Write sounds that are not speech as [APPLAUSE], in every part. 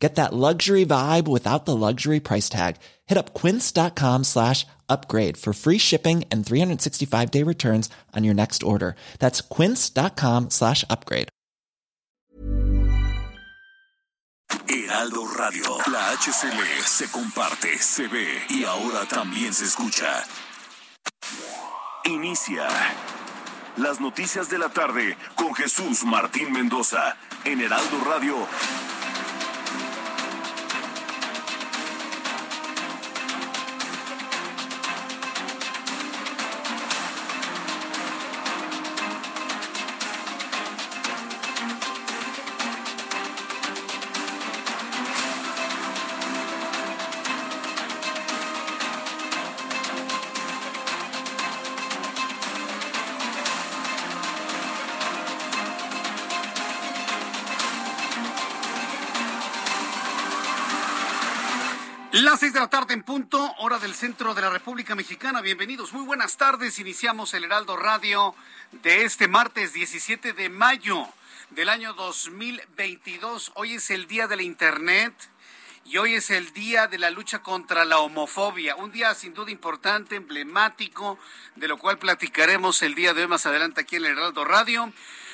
Get that luxury vibe without the luxury price tag. Hit up quince.com slash upgrade for free shipping and 365 day returns on your next order. That's quince.com slash upgrade. Heraldo Radio, la HCL se comparte, se ve y ahora también se escucha. Inicia las noticias de la tarde con Jesús Martín Mendoza en Heraldo Radio tarde en punto, hora del centro de la República Mexicana. Bienvenidos, muy buenas tardes. Iniciamos el Heraldo Radio de este martes 17 de mayo del año 2022. Hoy es el día de la Internet y hoy es el día de la lucha contra la homofobia. Un día sin duda importante, emblemático, de lo cual platicaremos el día de hoy más adelante aquí en el Heraldo Radio.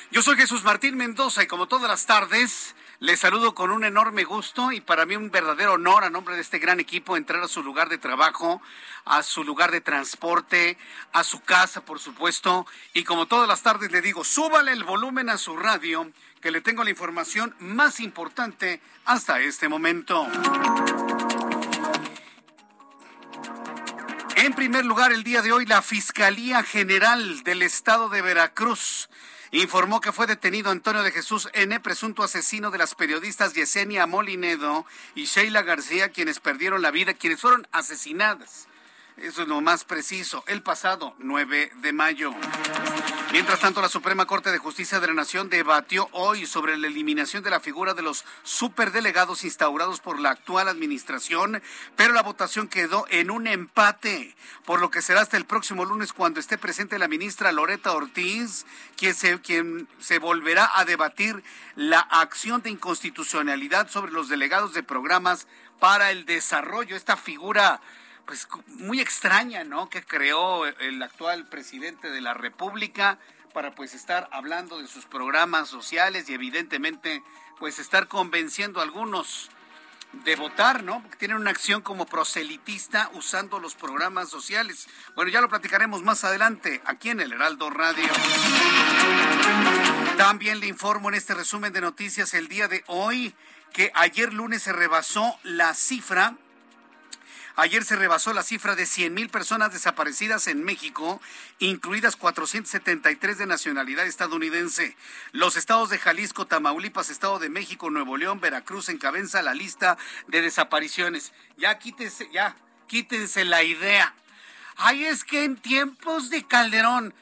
Yo soy Jesús Martín Mendoza y como todas las tardes les saludo con un enorme gusto y para mí un verdadero honor a nombre de este gran equipo entrar a su lugar de trabajo, a su lugar de transporte, a su casa, por supuesto. Y como todas las tardes le digo, súbale el volumen a su radio, que le tengo la información más importante hasta este momento. En primer lugar, el día de hoy, la Fiscalía General del Estado de Veracruz informó que fue detenido Antonio de Jesús N., presunto asesino de las periodistas Yesenia Molinedo y Sheila García, quienes perdieron la vida, quienes fueron asesinadas eso es lo más preciso. El pasado 9 de mayo. Mientras tanto, la Suprema Corte de Justicia de la Nación debatió hoy sobre la eliminación de la figura de los superdelegados instaurados por la actual administración, pero la votación quedó en un empate, por lo que será hasta el próximo lunes cuando esté presente la ministra Loreta Ortiz, quien se, quien se volverá a debatir la acción de inconstitucionalidad sobre los delegados de programas para el desarrollo. Esta figura pues muy extraña, ¿no? Que creó el actual presidente de la República para pues estar hablando de sus programas sociales y evidentemente pues estar convenciendo a algunos de votar, ¿no? Porque tienen una acción como proselitista usando los programas sociales. Bueno, ya lo platicaremos más adelante aquí en el Heraldo Radio. También le informo en este resumen de noticias el día de hoy que ayer lunes se rebasó la cifra Ayer se rebasó la cifra de 100 mil personas desaparecidas en México, incluidas 473 de nacionalidad estadounidense. Los estados de Jalisco, Tamaulipas, Estado de México, Nuevo León, Veracruz encabeza la lista de desapariciones. Ya quítense, ya, quítense la idea. Ay, es que en tiempos de Calderón,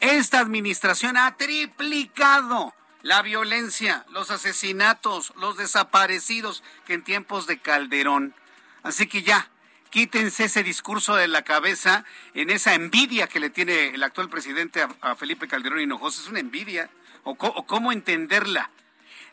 esta administración ha triplicado la violencia, los asesinatos, los desaparecidos que en tiempos de Calderón. Así que ya, quítense ese discurso de la cabeza en esa envidia que le tiene el actual presidente a, Felipe Calderón Hinojosa. Es una envidia. O, o, cómo entenderla?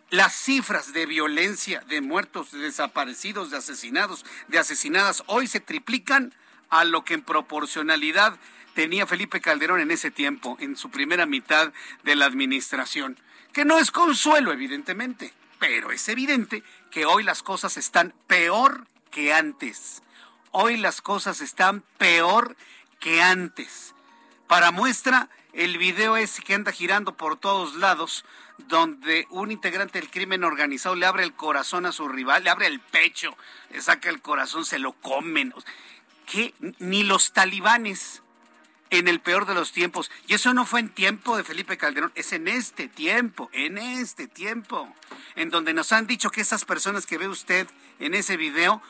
Las cifras de violencia, de muertos, de desaparecidos, de asesinados, de asesinadas, hoy se triplican a lo que en proporcionalidad tenía Felipe Calderón en ese tiempo, en su primera mitad de la administración. Que no es consuelo, evidentemente, pero es evidente que hoy las cosas están peor que antes. Hoy las cosas están peor que antes. Para muestra, el video es que anda girando por todos lados, donde un integrante del crimen organizado le abre el corazón a su rival, le abre el pecho, le saca el corazón, se lo comen. Que ni los talibanes en el peor de los tiempos. Y eso no fue en tiempo de Felipe Calderón, es en este tiempo, en este tiempo, en donde nos han dicho que esas personas que ve usted en ese video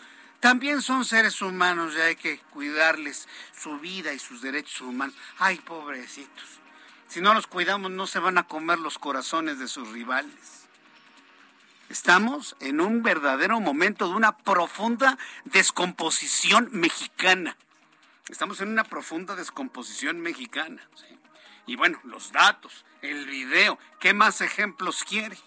también son seres humanos y hay que cuidarles su vida y sus derechos humanos. Ay, pobrecitos. Si no los cuidamos, no se van a comer los corazones de sus rivales. Estamos en un verdadero momento de una profunda descomposición mexicana. Estamos en una profunda descomposición mexicana. Y bueno, los datos, el video, ¿qué más ejemplos quiere?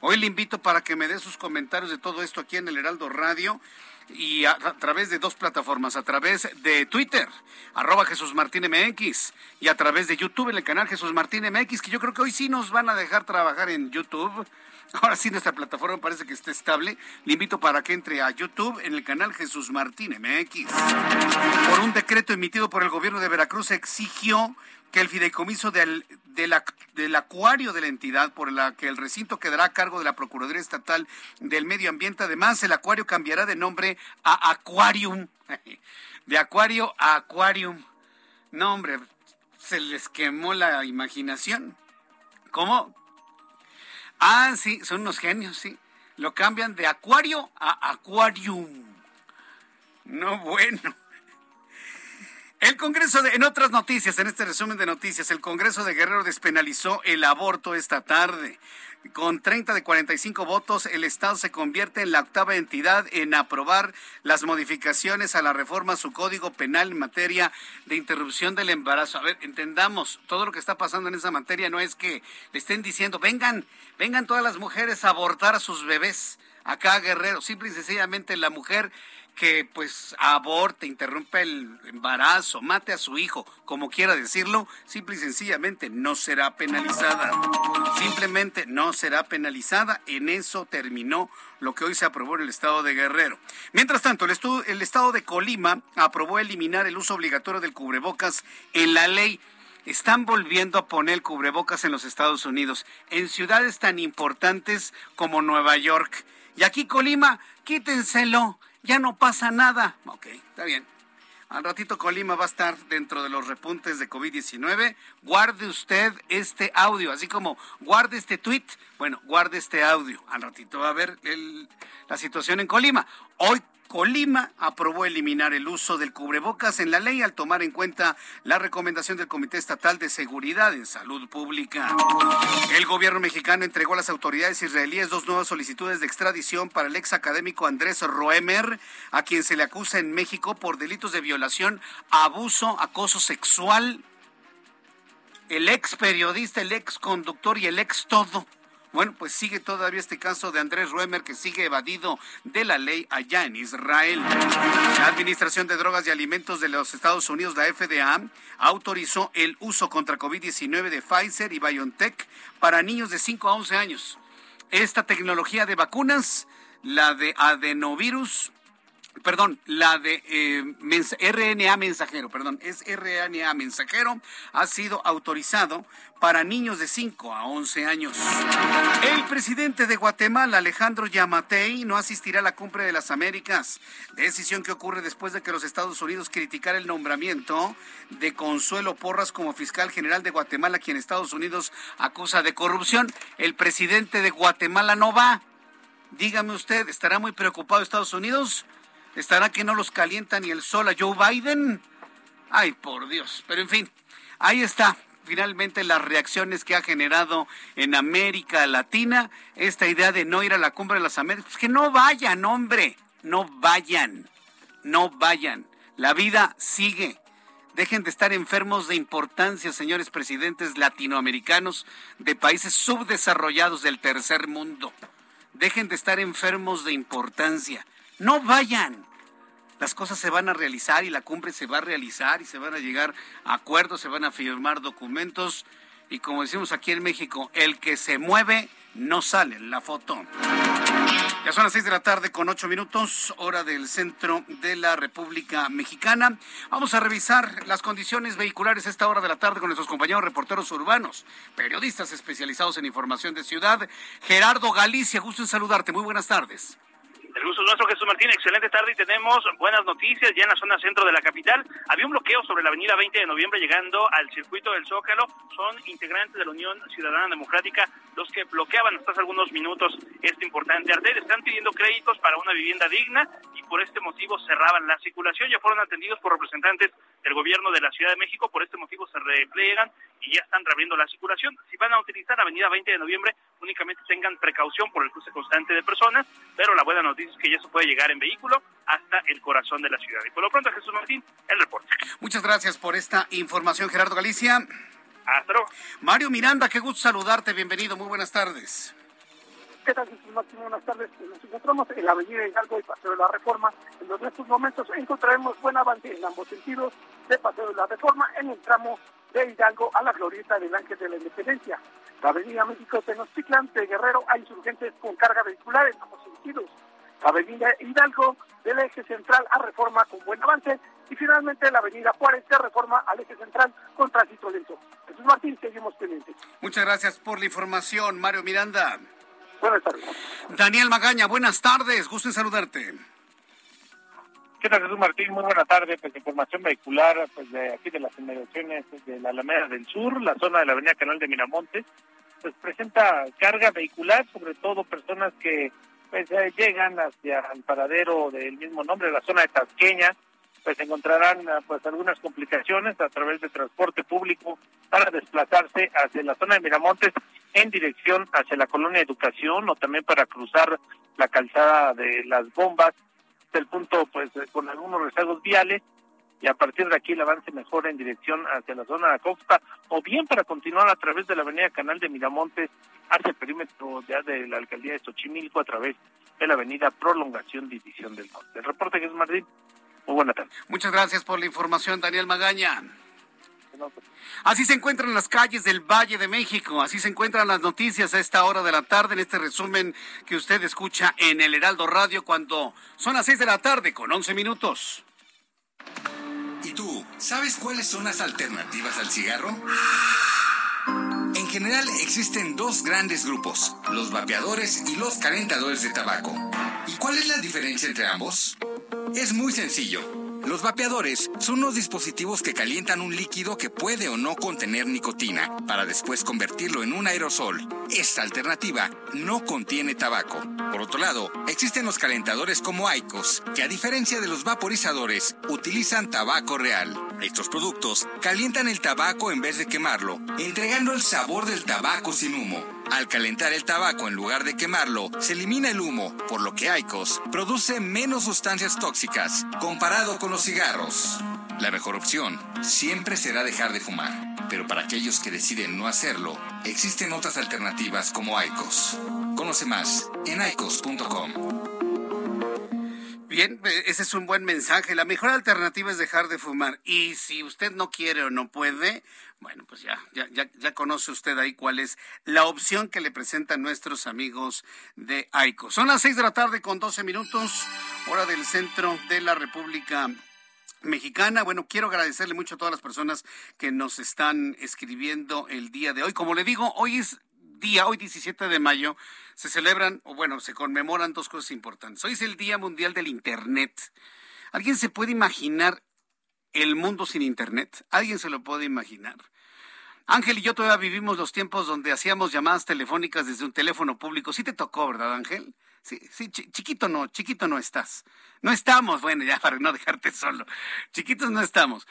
Hoy le invito para que me dé sus comentarios de todo esto aquí en el Heraldo Radio y a, través de dos plataformas, a través de Twitter, arroba Jesús Martín MX, y a través de YouTube en el canal Jesús Martín MX, que yo creo que hoy sí nos van a dejar trabajar en YouTube. [LAUGHS] Ahora sí nuestra plataforma parece que está estable. Le invito para que entre a YouTube en el canal Jesús Martín MX. Por un decreto emitido por el gobierno de Veracruz exigió que el fideicomiso del, del, acuario de la entidad, por la que el recinto quedará a cargo de la Procuraduría Estatal del Medio Ambiente, además el acuario cambiará de nombre a Aquarium, [LAUGHS] de acuario a Aquarium. No, hombre, se les quemó la imaginación. ¿Cómo? Ah, sí, son unos genios, sí. Lo cambian de acuario a Aquarium. No, bueno. El Congreso de, en otras noticias, en este resumen de noticias, el Congreso de Guerrero despenalizó el aborto esta tarde. Con 30 de 45 votos, el Estado se convierte en la octava entidad en aprobar las modificaciones a la reforma a su código penal en materia de interrupción del embarazo. A ver, entendamos, todo lo que está pasando en esa materia no es que le estén diciendo, vengan, vengan todas las mujeres a abortar a sus bebés acá Guerrero. Simple y sencillamente la mujer que pues aborte, interrumpa el embarazo, mate a su hijo, como quiera decirlo, simple y sencillamente no será penalizada. Simplemente no será penalizada. En eso terminó lo que hoy se aprobó en el estado de Guerrero. Mientras tanto, el, el estado de Colima aprobó eliminar el uso obligatorio del cubrebocas en la ley están volviendo a poner cubrebocas en los Estados Unidos, en ciudades tan importantes como Nueva York. Y aquí Colima, quítenselo ya no pasa nada. Ok, está bien. Al ratito Colima va a estar dentro de los repuntes de COVID-19. Guarde usted este audio, así como guarde este tweet. Bueno, guarde este audio. Al ratito va a ver la situación en Colima. Hoy Colima aprobó eliminar el uso del cubrebocas en la ley al tomar en cuenta la recomendación del Comité Estatal de Seguridad en Salud Pública. El gobierno mexicano entregó a las autoridades israelíes dos nuevas solicitudes de extradición para el ex académico Andrés Roemer, a quien se le acusa en México por delitos de violación, abuso, acoso sexual. El ex periodista, el ex conductor y el ex todo bueno, pues sigue todavía este caso de Andrés Ruemer que sigue evadido de la ley allá en Israel. La Administración de Drogas y Alimentos de los Estados Unidos, la FDA, autorizó el uso contra COVID-19 de Pfizer y BioNTech para niños de 5 a 11 años. Esta tecnología de vacunas, la de adenovirus, perdón, la de eh, RNA mensajero, perdón, es RNA mensajero, ha sido autorizado para niños de 5 a 11 años. El presidente de Guatemala, Alejandro Yamatei, no asistirá a la cumbre de las Américas, decisión que ocurre después de que los Estados Unidos criticara el nombramiento de Consuelo Porras como fiscal general de Guatemala, quien Estados Unidos acusa de corrupción. El presidente de Guatemala no va. Dígame usted, ¿estará muy preocupado Estados Unidos? ¿Estará que no los calienta ni el sol a Joe Biden? Ay, por Dios. Pero en fin, ahí está finalmente las reacciones que ha generado en América Latina esta idea de no ir a la cumbre de las Américas. Pues que no vayan, hombre, no vayan, no vayan. La vida sigue. Dejen de estar enfermos de importancia, señores presidentes latinoamericanos de países subdesarrollados del tercer mundo. Dejen de estar enfermos de importancia. No vayan las cosas se van a realizar y la cumbre se va a realizar y se van a llegar a acuerdos, se van a firmar documentos y como decimos aquí en México, el que se mueve no sale en la foto. Ya son las seis de la tarde con ocho minutos, hora del centro de la República Mexicana. Vamos a revisar las condiciones vehiculares a esta hora de la tarde con nuestros compañeros reporteros urbanos, periodistas especializados en información de ciudad. Gerardo Galicia, gusto en saludarte. Muy buenas tardes. El gusto nuestro, Jesús Martín. Excelente tarde y tenemos buenas noticias ya en la zona centro de la capital. Había un bloqueo sobre la avenida 20 de noviembre llegando al circuito del Zócalo. Son integrantes de la Unión Ciudadana Democrática los que bloqueaban hasta hace algunos minutos este importante arteria. Están pidiendo créditos para una vivienda digna y por este motivo cerraban la circulación. Ya fueron atendidos por representantes del gobierno de la Ciudad de México. Por este motivo se repliegan y ya están reabriendo la circulación. Si van a utilizar Avenida 20 de Noviembre, únicamente tengan precaución por el cruce constante de personas, pero la buena noticia es que ya se puede llegar en vehículo hasta el corazón de la ciudad. Y por lo pronto, Jesús Martín, el reporte. Muchas gracias por esta información, Gerardo Galicia. Hasta luego. Mario Miranda, qué gusto saludarte. Bienvenido. Muy buenas tardes. ¿Qué tal, Martín? Buenas tardes. Nos encontramos en la avenida Hidalgo y Paseo de la Reforma, en donde en estos momentos encontraremos buen avance en ambos sentidos de Paseo de la Reforma en el tramo de Hidalgo a la glorieta del Ángel de la Independencia. La avenida México Tenochtitlan de Guerrero hay insurgentes con carga vehicular en ambos sentidos. La avenida Hidalgo del eje central a Reforma con buen avance y finalmente la avenida Juárez de Reforma al eje central con tránsito lento. Jesús Martín, seguimos pendientes. Muchas gracias por la información, Mario Miranda. Buenas tardes. Daniel Magaña, buenas tardes. Gusto en saludarte. ¿Qué tal, Jesús Martín? Muy buena tarde. Pues información vehicular pues de aquí de las inmediaciones de la Alameda del Sur, la zona de la Avenida Canal de Miramontes, pues presenta carga vehicular, sobre todo personas que pues eh, llegan hacia el paradero del mismo nombre, la zona de Tasqueña, pues encontrarán pues algunas complicaciones a través de transporte público para desplazarse hacia la zona de Miramontes en dirección hacia la colonia Educación o también para cruzar la calzada de las bombas del punto pues con algunos rezagos viales y a partir de aquí el avance mejora en dirección hacia la zona de Acoxpa o bien para continuar a través de la avenida Canal de Miramontes hacia el perímetro ya de la alcaldía de Xochimilco a través de la avenida Prolongación División del Norte. El reporte que es Martín. Muy buena tarde. Muchas gracias por la información, Daniel Magaña. Así se encuentran las calles del Valle de México, así se encuentran las noticias a esta hora de la tarde en este resumen que usted escucha en el Heraldo Radio cuando son las 6 de la tarde con 11 minutos. ¿Y tú, sabes cuáles son las alternativas al cigarro? En general existen dos grandes grupos, los vapeadores y los calentadores de tabaco. ¿Y cuál es la diferencia entre ambos? Es muy sencillo. Los vapeadores son unos dispositivos que calientan un líquido que puede o no contener nicotina para después convertirlo en un aerosol. Esta alternativa no contiene tabaco. Por otro lado, existen los calentadores como Aicos, que a diferencia de los vaporizadores, utilizan tabaco real. Estos productos calientan el tabaco en vez de quemarlo, entregando el sabor del tabaco sin humo. Al calentar el tabaco en lugar de quemarlo, se elimina el humo, por lo que Aicos produce menos sustancias tóxicas comparado con los cigarros. La mejor opción siempre será dejar de fumar, pero para aquellos que deciden no hacerlo, existen otras alternativas como Aicos. Conoce más en aicos.com. Bien, ese es un buen mensaje. La mejor alternativa es dejar de fumar. Y si usted no quiere o no puede, bueno, pues ya, ya, ya, ya conoce usted ahí cuál es la opción que le presentan nuestros amigos de AICO. Son las seis de la tarde con 12 minutos, hora del centro de la República mexicana. Bueno, quiero agradecerle mucho a todas las personas que nos están escribiendo el día de hoy. Como le digo, hoy es día, hoy 17 de mayo, se celebran, o bueno, se conmemoran dos cosas importantes. Hoy es el Día Mundial del Internet. ¿Alguien se puede imaginar el mundo sin Internet? ¿Alguien se lo puede imaginar? Ángel y yo todavía vivimos los tiempos donde hacíamos llamadas telefónicas desde un teléfono público. Sí te tocó, ¿verdad, Ángel? Sí, sí, chiquito no, chiquito no estás. No estamos, bueno, ya para no dejarte solo. Chiquitos no estamos.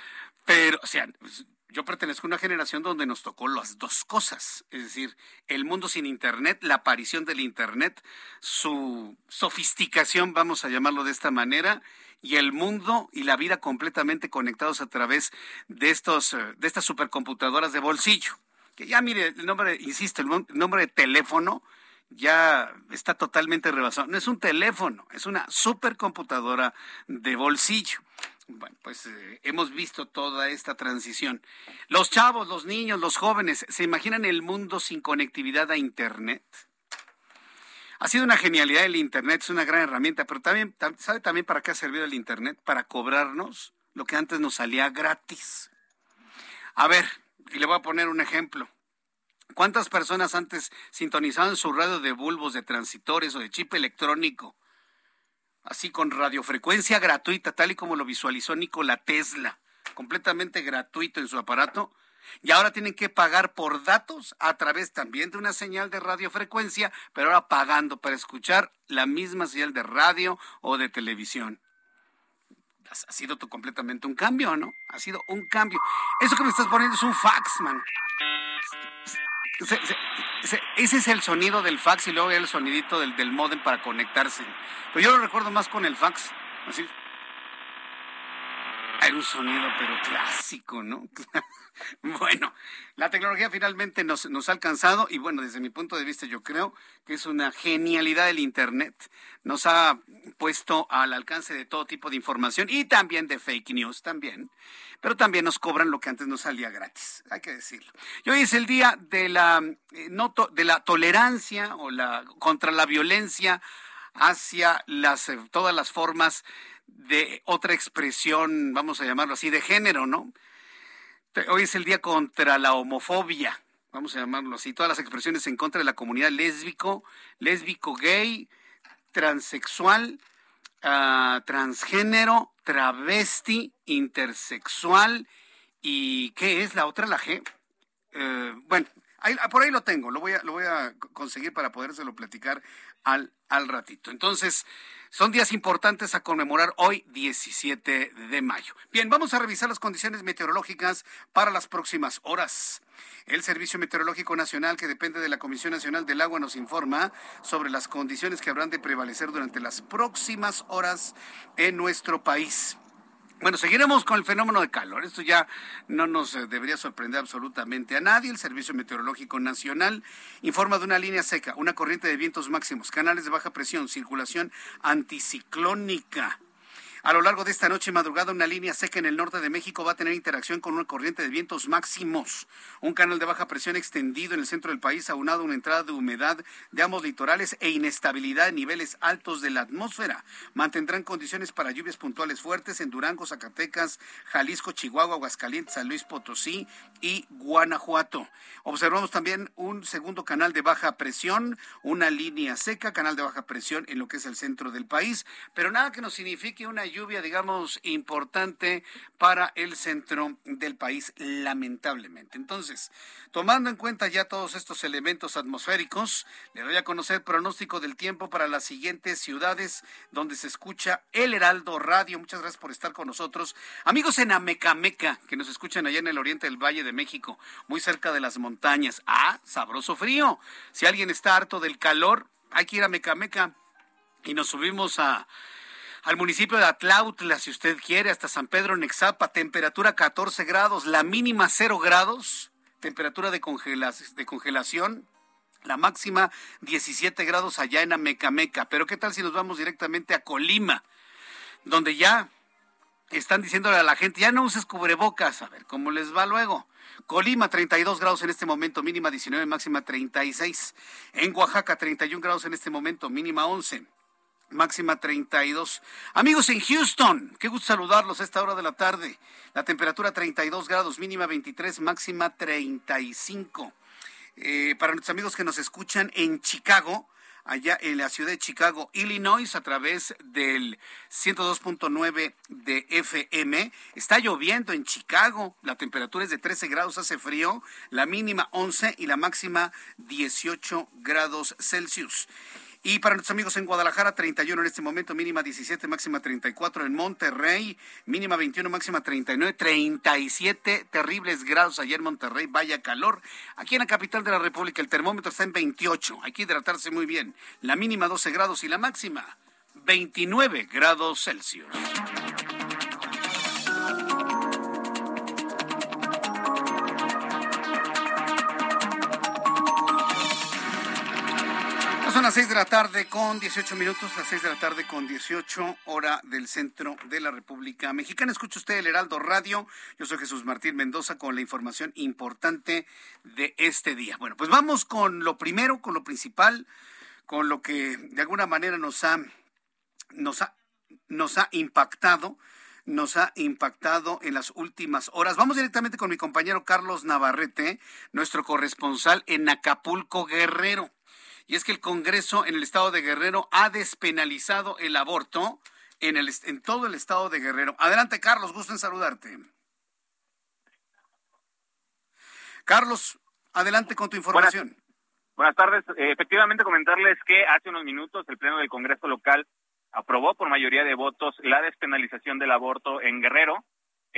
Pero, o sea, yo pertenezco a una generación donde nos tocó las dos cosas, es decir, el mundo sin Internet, la aparición del Internet, su sofisticación, vamos a llamarlo de esta manera, y el mundo y la vida completamente conectados a través de, estos, de estas supercomputadoras de bolsillo. Que ya mire, el nombre, insisto, el nombre de teléfono ya está totalmente rebasado. No es un teléfono, es una supercomputadora de bolsillo. Bueno, pues eh, hemos visto toda esta transición. Los chavos, los niños, los jóvenes, ¿se imaginan el mundo sin conectividad a Internet? Ha sido una genialidad el Internet, es una gran herramienta, pero también, ¿sabe también para qué ha servido el Internet? Para cobrarnos lo que antes nos salía gratis. A ver, y le voy a poner un ejemplo. ¿Cuántas personas antes sintonizaban su radio de bulbos, de transitores o de chip electrónico? Así con radiofrecuencia gratuita, tal y como lo visualizó Nikola Tesla, completamente gratuito en su aparato, y ahora tienen que pagar por datos a través también de una señal de radiofrecuencia, pero ahora pagando para escuchar la misma señal de radio o de televisión. ha sido completamente un cambio, ¿no? Ha sido un cambio. Eso que me estás poniendo es un fax, man. Ese es el sonido del fax y luego el sonidito del, del modem para conectarse. Pero yo lo recuerdo más con el fax. Así. Un sonido, pero clásico, ¿no? [LAUGHS] Bueno, la tecnología finalmente nos, nos, ha alcanzado y bueno, desde mi punto de vista yo creo que es una genialidad del Internet. Nos ha puesto al alcance de todo tipo de información y también de fake news también, pero también nos cobran lo que antes nos salía gratis, hay que decirlo. Y hoy es el día de la, eh, de la tolerancia o la, contra la violencia hacia las, eh, todas las formas de otra expresión, vamos a llamarlo así, de género, ¿no? Hoy es el día contra la homofobia, vamos a llamarlo así, todas las expresiones en contra de la comunidad lésbico, lésbico, gay, transexual, uh, transgénero, travesti, intersexual y ¿qué es la otra, la G? Uh, bueno, por ahí lo tengo, lo voy a, lo voy a conseguir para podérselo platicar al, al ratito. Entonces, son días importantes a conmemorar hoy, 17 de mayo. Bien, vamos a revisar las condiciones meteorológicas para las próximas horas. El Servicio Meteorológico Nacional, que depende de la Comisión Nacional del Agua, nos informa sobre las condiciones que habrán de prevalecer durante las próximas horas en nuestro país. Bueno, seguiremos con el fenómeno de calor. Esto ya no nos eh, debería sorprender absolutamente a nadie. El Servicio Meteorológico Nacional informa de una línea seca, una corriente de vientos máximos, canales de baja presión, circulación anticiclónica. A lo largo de esta noche y madrugada, una línea seca en el norte de México va a tener interacción con una corriente de vientos máximos. Un canal de baja presión extendido en el centro del país, aunado a una entrada de humedad de ambos litorales e inestabilidad en niveles altos de la atmósfera. Mantendrán condiciones para lluvias puntuales fuertes en Durango, Zacatecas, Jalisco, Chihuahua, Aguascalientes, San Luis Potosí y Guanajuato. Observamos también un segundo canal de baja presión, una línea seca, canal de baja presión en lo que es el centro del país, pero nada que nos signifique una lluvia, digamos, importante para el centro del país, lamentablemente. Entonces, tomando en cuenta ya todos estos elementos atmosféricos, le doy a conocer pronóstico del tiempo para las siguientes ciudades donde se escucha el Heraldo Radio. Muchas gracias por estar con nosotros. Amigos en Amecameca, que nos escuchan allá en el oriente del Valle de México, muy cerca de las montañas. Ah, sabroso frío. Si alguien está harto del calor, hay que ir a Mecameca y nos subimos a al municipio de Atlautla, si usted quiere, hasta San Pedro Nexapa, temperatura 14 grados, la mínima 0 grados, temperatura de, de congelación, la máxima 17 grados allá en Amecameca. Pero ¿qué tal si nos vamos directamente a Colima, donde ya están diciéndole a la gente, ya no uses cubrebocas, a ver cómo les va luego. Colima 32 grados en este momento, mínima 19, máxima 36. En Oaxaca 31 grados en este momento, mínima 11 máxima 32. Amigos en Houston, qué gusto saludarlos a esta hora de la tarde. La temperatura 32 grados, mínima 23, máxima 35. Eh, para nuestros amigos que nos escuchan en Chicago, allá en la ciudad de Chicago, Illinois, a través del 102.9 de FM. Está lloviendo en Chicago, la temperatura es de 13 grados, hace frío, la mínima 11 y la máxima 18 grados Celsius. Y para nuestros amigos en Guadalajara, 31 en este momento, mínima 17, máxima 34. En Monterrey, mínima 21, máxima 39. 37 terribles grados allá en Monterrey, vaya calor. Aquí en la capital de la República, el termómetro está en 28. Hay que hidratarse muy bien. La mínima 12 grados y la máxima 29 grados Celsius. Las 6 de la tarde con 18 minutos, las 6 de la tarde con 18 hora del centro de la República Mexicana. Escucha usted el Heraldo Radio. Yo soy Jesús Martín Mendoza con la información importante de este día. Bueno, pues vamos con lo primero, con lo principal, con lo que de alguna manera nos ha, nos ha, nos ha impactado nos ha impactado en las últimas horas. Vamos directamente con mi compañero Carlos Navarrete, nuestro corresponsal en Acapulco Guerrero y es que el Congreso en el estado de Guerrero ha despenalizado el aborto en, el, en todo el estado de Guerrero. Adelante, Carlos, gusto en saludarte. Carlos, adelante con tu información. Buenas, tardes. Eh, efectivamente, comentarles que hace unos minutos el Pleno del Congreso local aprobó por mayoría de votos la despenalización del aborto en Guerrero.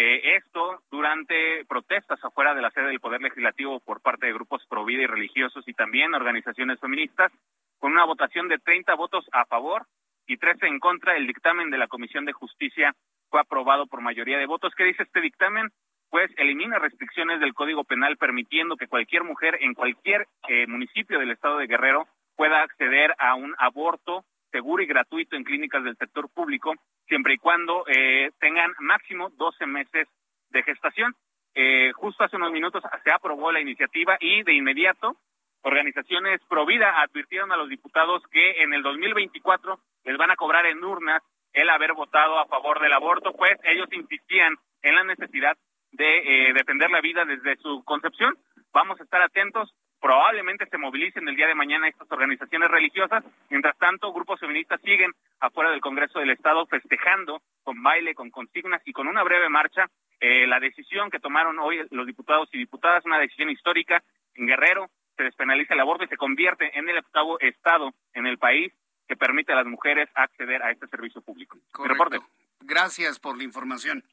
Eh, esto durante protestas afuera de la sede del Poder Legislativo por parte de grupos pro vida y religiosos y también organizaciones feministas, con una votación de 30 votos a favor y 13 en contra, el dictamen de la Comisión de Justicia fue aprobado por mayoría de votos. ¿Qué dice este dictamen? Pues elimina restricciones del Código Penal permitiendo que cualquier mujer en cualquier eh, municipio del estado de Guerrero pueda acceder a un aborto seguro y gratuito en clínicas del sector público, siempre y cuando eh, tengan máximo 12 meses de gestación. Eh, justo hace unos minutos se aprobó la iniciativa y de inmediato organizaciones pro vida advirtieron a los diputados que en el 2024 les van a cobrar en urnas el haber votado a favor del aborto, pues ellos insistían en la necesidad de eh, defender la vida desde su concepción. Vamos a estar atentos probablemente se movilicen el día de mañana estas organizaciones religiosas. Mientras tanto, grupos feministas siguen afuera del Congreso del Estado festejando con baile, con consignas y con una breve marcha eh, la decisión que tomaron hoy los diputados y diputadas, una decisión histórica en Guerrero, se despenaliza el aborto y se convierte en el octavo Estado en el país que permite a las mujeres acceder a este servicio público. Correcto. Gracias por la información.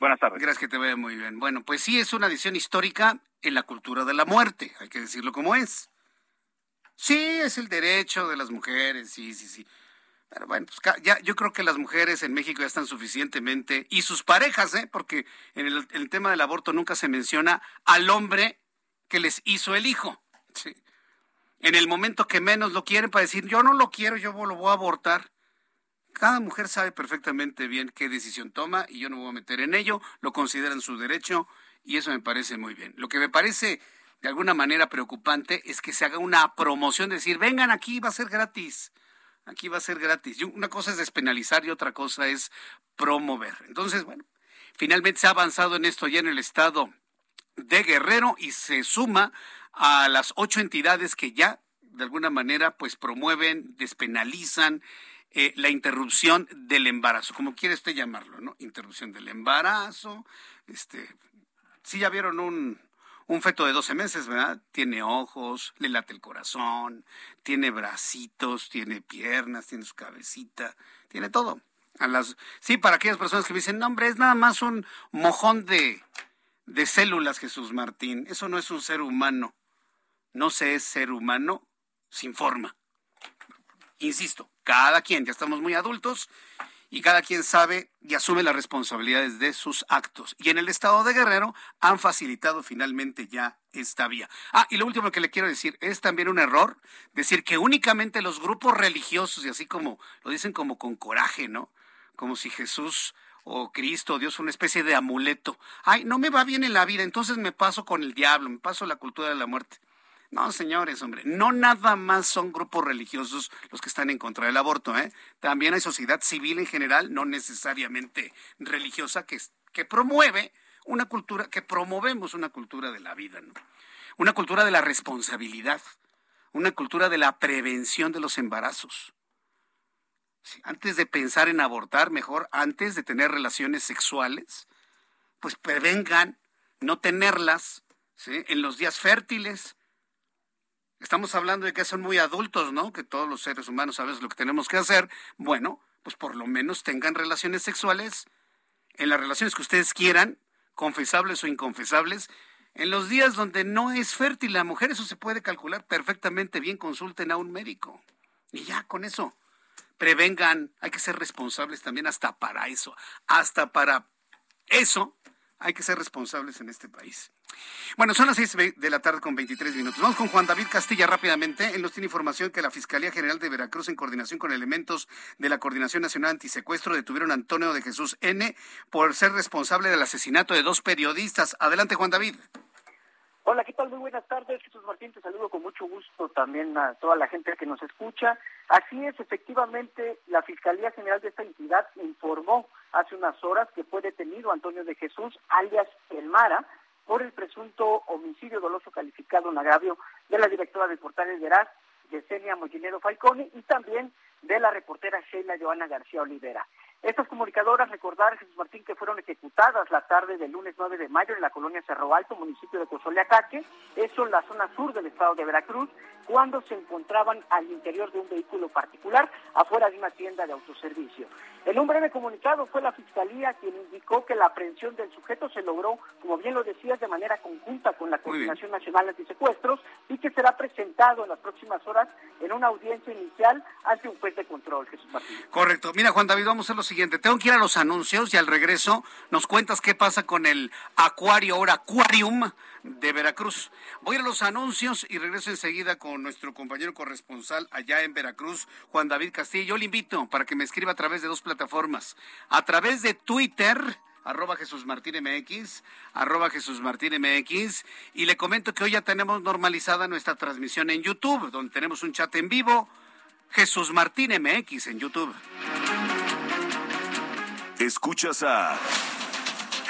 Buenas tardes. Gracias que te vea muy bien. Bueno, pues sí, es una decisión histórica en la cultura de la muerte, hay que decirlo como es. Sí, es el derecho de las mujeres, sí, sí, sí. Pero bueno, pues ya, yo creo que las mujeres en México ya están suficientemente, y sus parejas, ¿eh? porque en el, el tema del aborto nunca se menciona al hombre que les hizo el hijo. Sí. En el momento que menos lo quieren para decir, yo no lo quiero, yo lo voy a abortar. Cada mujer sabe perfectamente bien qué decisión toma y yo no me voy a meter en ello, lo consideran su derecho y eso me parece muy bien. Lo que me parece de alguna manera preocupante es que se haga una promoción, de decir, vengan aquí, va a ser gratis. Aquí va a ser gratis. Una cosa es despenalizar y otra cosa es promover. Entonces, bueno, finalmente se ha avanzado en esto ya en el estado de Guerrero y se suma a las ocho entidades que ya de alguna manera pues promueven, despenalizan eh, la interrupción del embarazo, como quiere usted llamarlo, ¿no? Interrupción del embarazo, este, sí ya vieron un, un feto de 12 meses, ¿verdad? Tiene ojos, le late el corazón, tiene bracitos, tiene piernas, tiene su cabecita, tiene todo. A las, sí, para aquellas personas que me dicen, no, hombre, es nada más un mojón de, de células, Jesús Martín. Eso no es un ser humano. No se es ser humano sin forma. Insisto, cada quien, ya estamos muy adultos y cada quien sabe y asume las responsabilidades de sus actos. Y en el estado de Guerrero han facilitado finalmente ya esta vía. Ah, y lo último que le quiero decir, es también un error decir que únicamente los grupos religiosos, y así como lo dicen como con coraje, ¿no? Como si Jesús o Cristo Dios una especie de amuleto. Ay, no me va bien en la vida, entonces me paso con el diablo, me paso la cultura de la muerte. No, señores, hombre, no nada más son grupos religiosos los que están en contra del aborto, ¿eh? También hay sociedad civil en general, no necesariamente religiosa, que, que promueve una cultura, que promovemos una cultura de la vida. Una cultura de la responsabilidad, una cultura de la prevención de los embarazos. antes de pensar en abortar, mejor antes de tener relaciones sexuales, pues prevengan no tenerlas en los días fértiles, Estamos hablando de que son muy adultos, ¿no? Que todos los seres humanos sabemos lo que tenemos que hacer. Bueno, pues por lo menos tengan relaciones sexuales en las relaciones que ustedes quieran, confesables o inconfesables, en los días donde no es fértil la mujer, eso se puede calcular perfectamente bien, consulten a un médico. Y ya, con eso, prevengan, hay que ser responsables también hasta para eso, hasta para eso hay que ser responsables en este país. Bueno, son las seis de la tarde con 23 minutos. Vamos con Juan David Castilla rápidamente. Él nos tiene información que la Fiscalía General de Veracruz, en coordinación con elementos de la Coordinación Nacional Antisecuestro, detuvieron a Antonio de Jesús N. por ser responsable del asesinato de dos periodistas. Adelante, Juan David. Hola, ¿qué tal? Muy buenas tardes. Jesús Martín, te saludo con mucho gusto también a toda la gente que nos escucha. Así es, efectivamente, la Fiscalía General de esta entidad informó hace unas horas que fue detenido Antonio de Jesús, alias El Mara, por el presunto homicidio doloso calificado en agravio de la directora de Portales Veraz, Yesenia Mollinero Falcone, y también de la reportera Sheila Joana García Olivera. Estas comunicadoras, recordar, Jesús Martín, que fueron ejecutadas la tarde del lunes 9 de mayo en la colonia Cerro Alto, municipio de Cozoleacaque, eso en la zona sur del estado de Veracruz, cuando se encontraban al interior de un vehículo particular afuera de una tienda de autoservicio. En un breve comunicado fue la Fiscalía quien indicó que la aprehensión del sujeto se logró, como bien lo decías, de manera conjunta con la Coordinación Nacional Antisecuestros y que será presentado en las próximas horas en una audiencia inicial ante un juez de control, Jesús Martín. Correcto. Mira, Juan David, vamos a hacer lo siguiente. Tengo que ir a los anuncios y al regreso nos cuentas qué pasa con el acuario, ahora Aquarium de Veracruz. Voy a los anuncios y regreso enseguida con nuestro compañero corresponsal allá en Veracruz, Juan David Castillo. Yo le invito para que me escriba a través de dos plataformas. A través de Twitter, arroba Jesús Martín MX, arroba Jesús Martín MX, y le comento que hoy ya tenemos normalizada nuestra transmisión en YouTube, donde tenemos un chat en vivo, Jesús Martín MX en YouTube. Escuchas a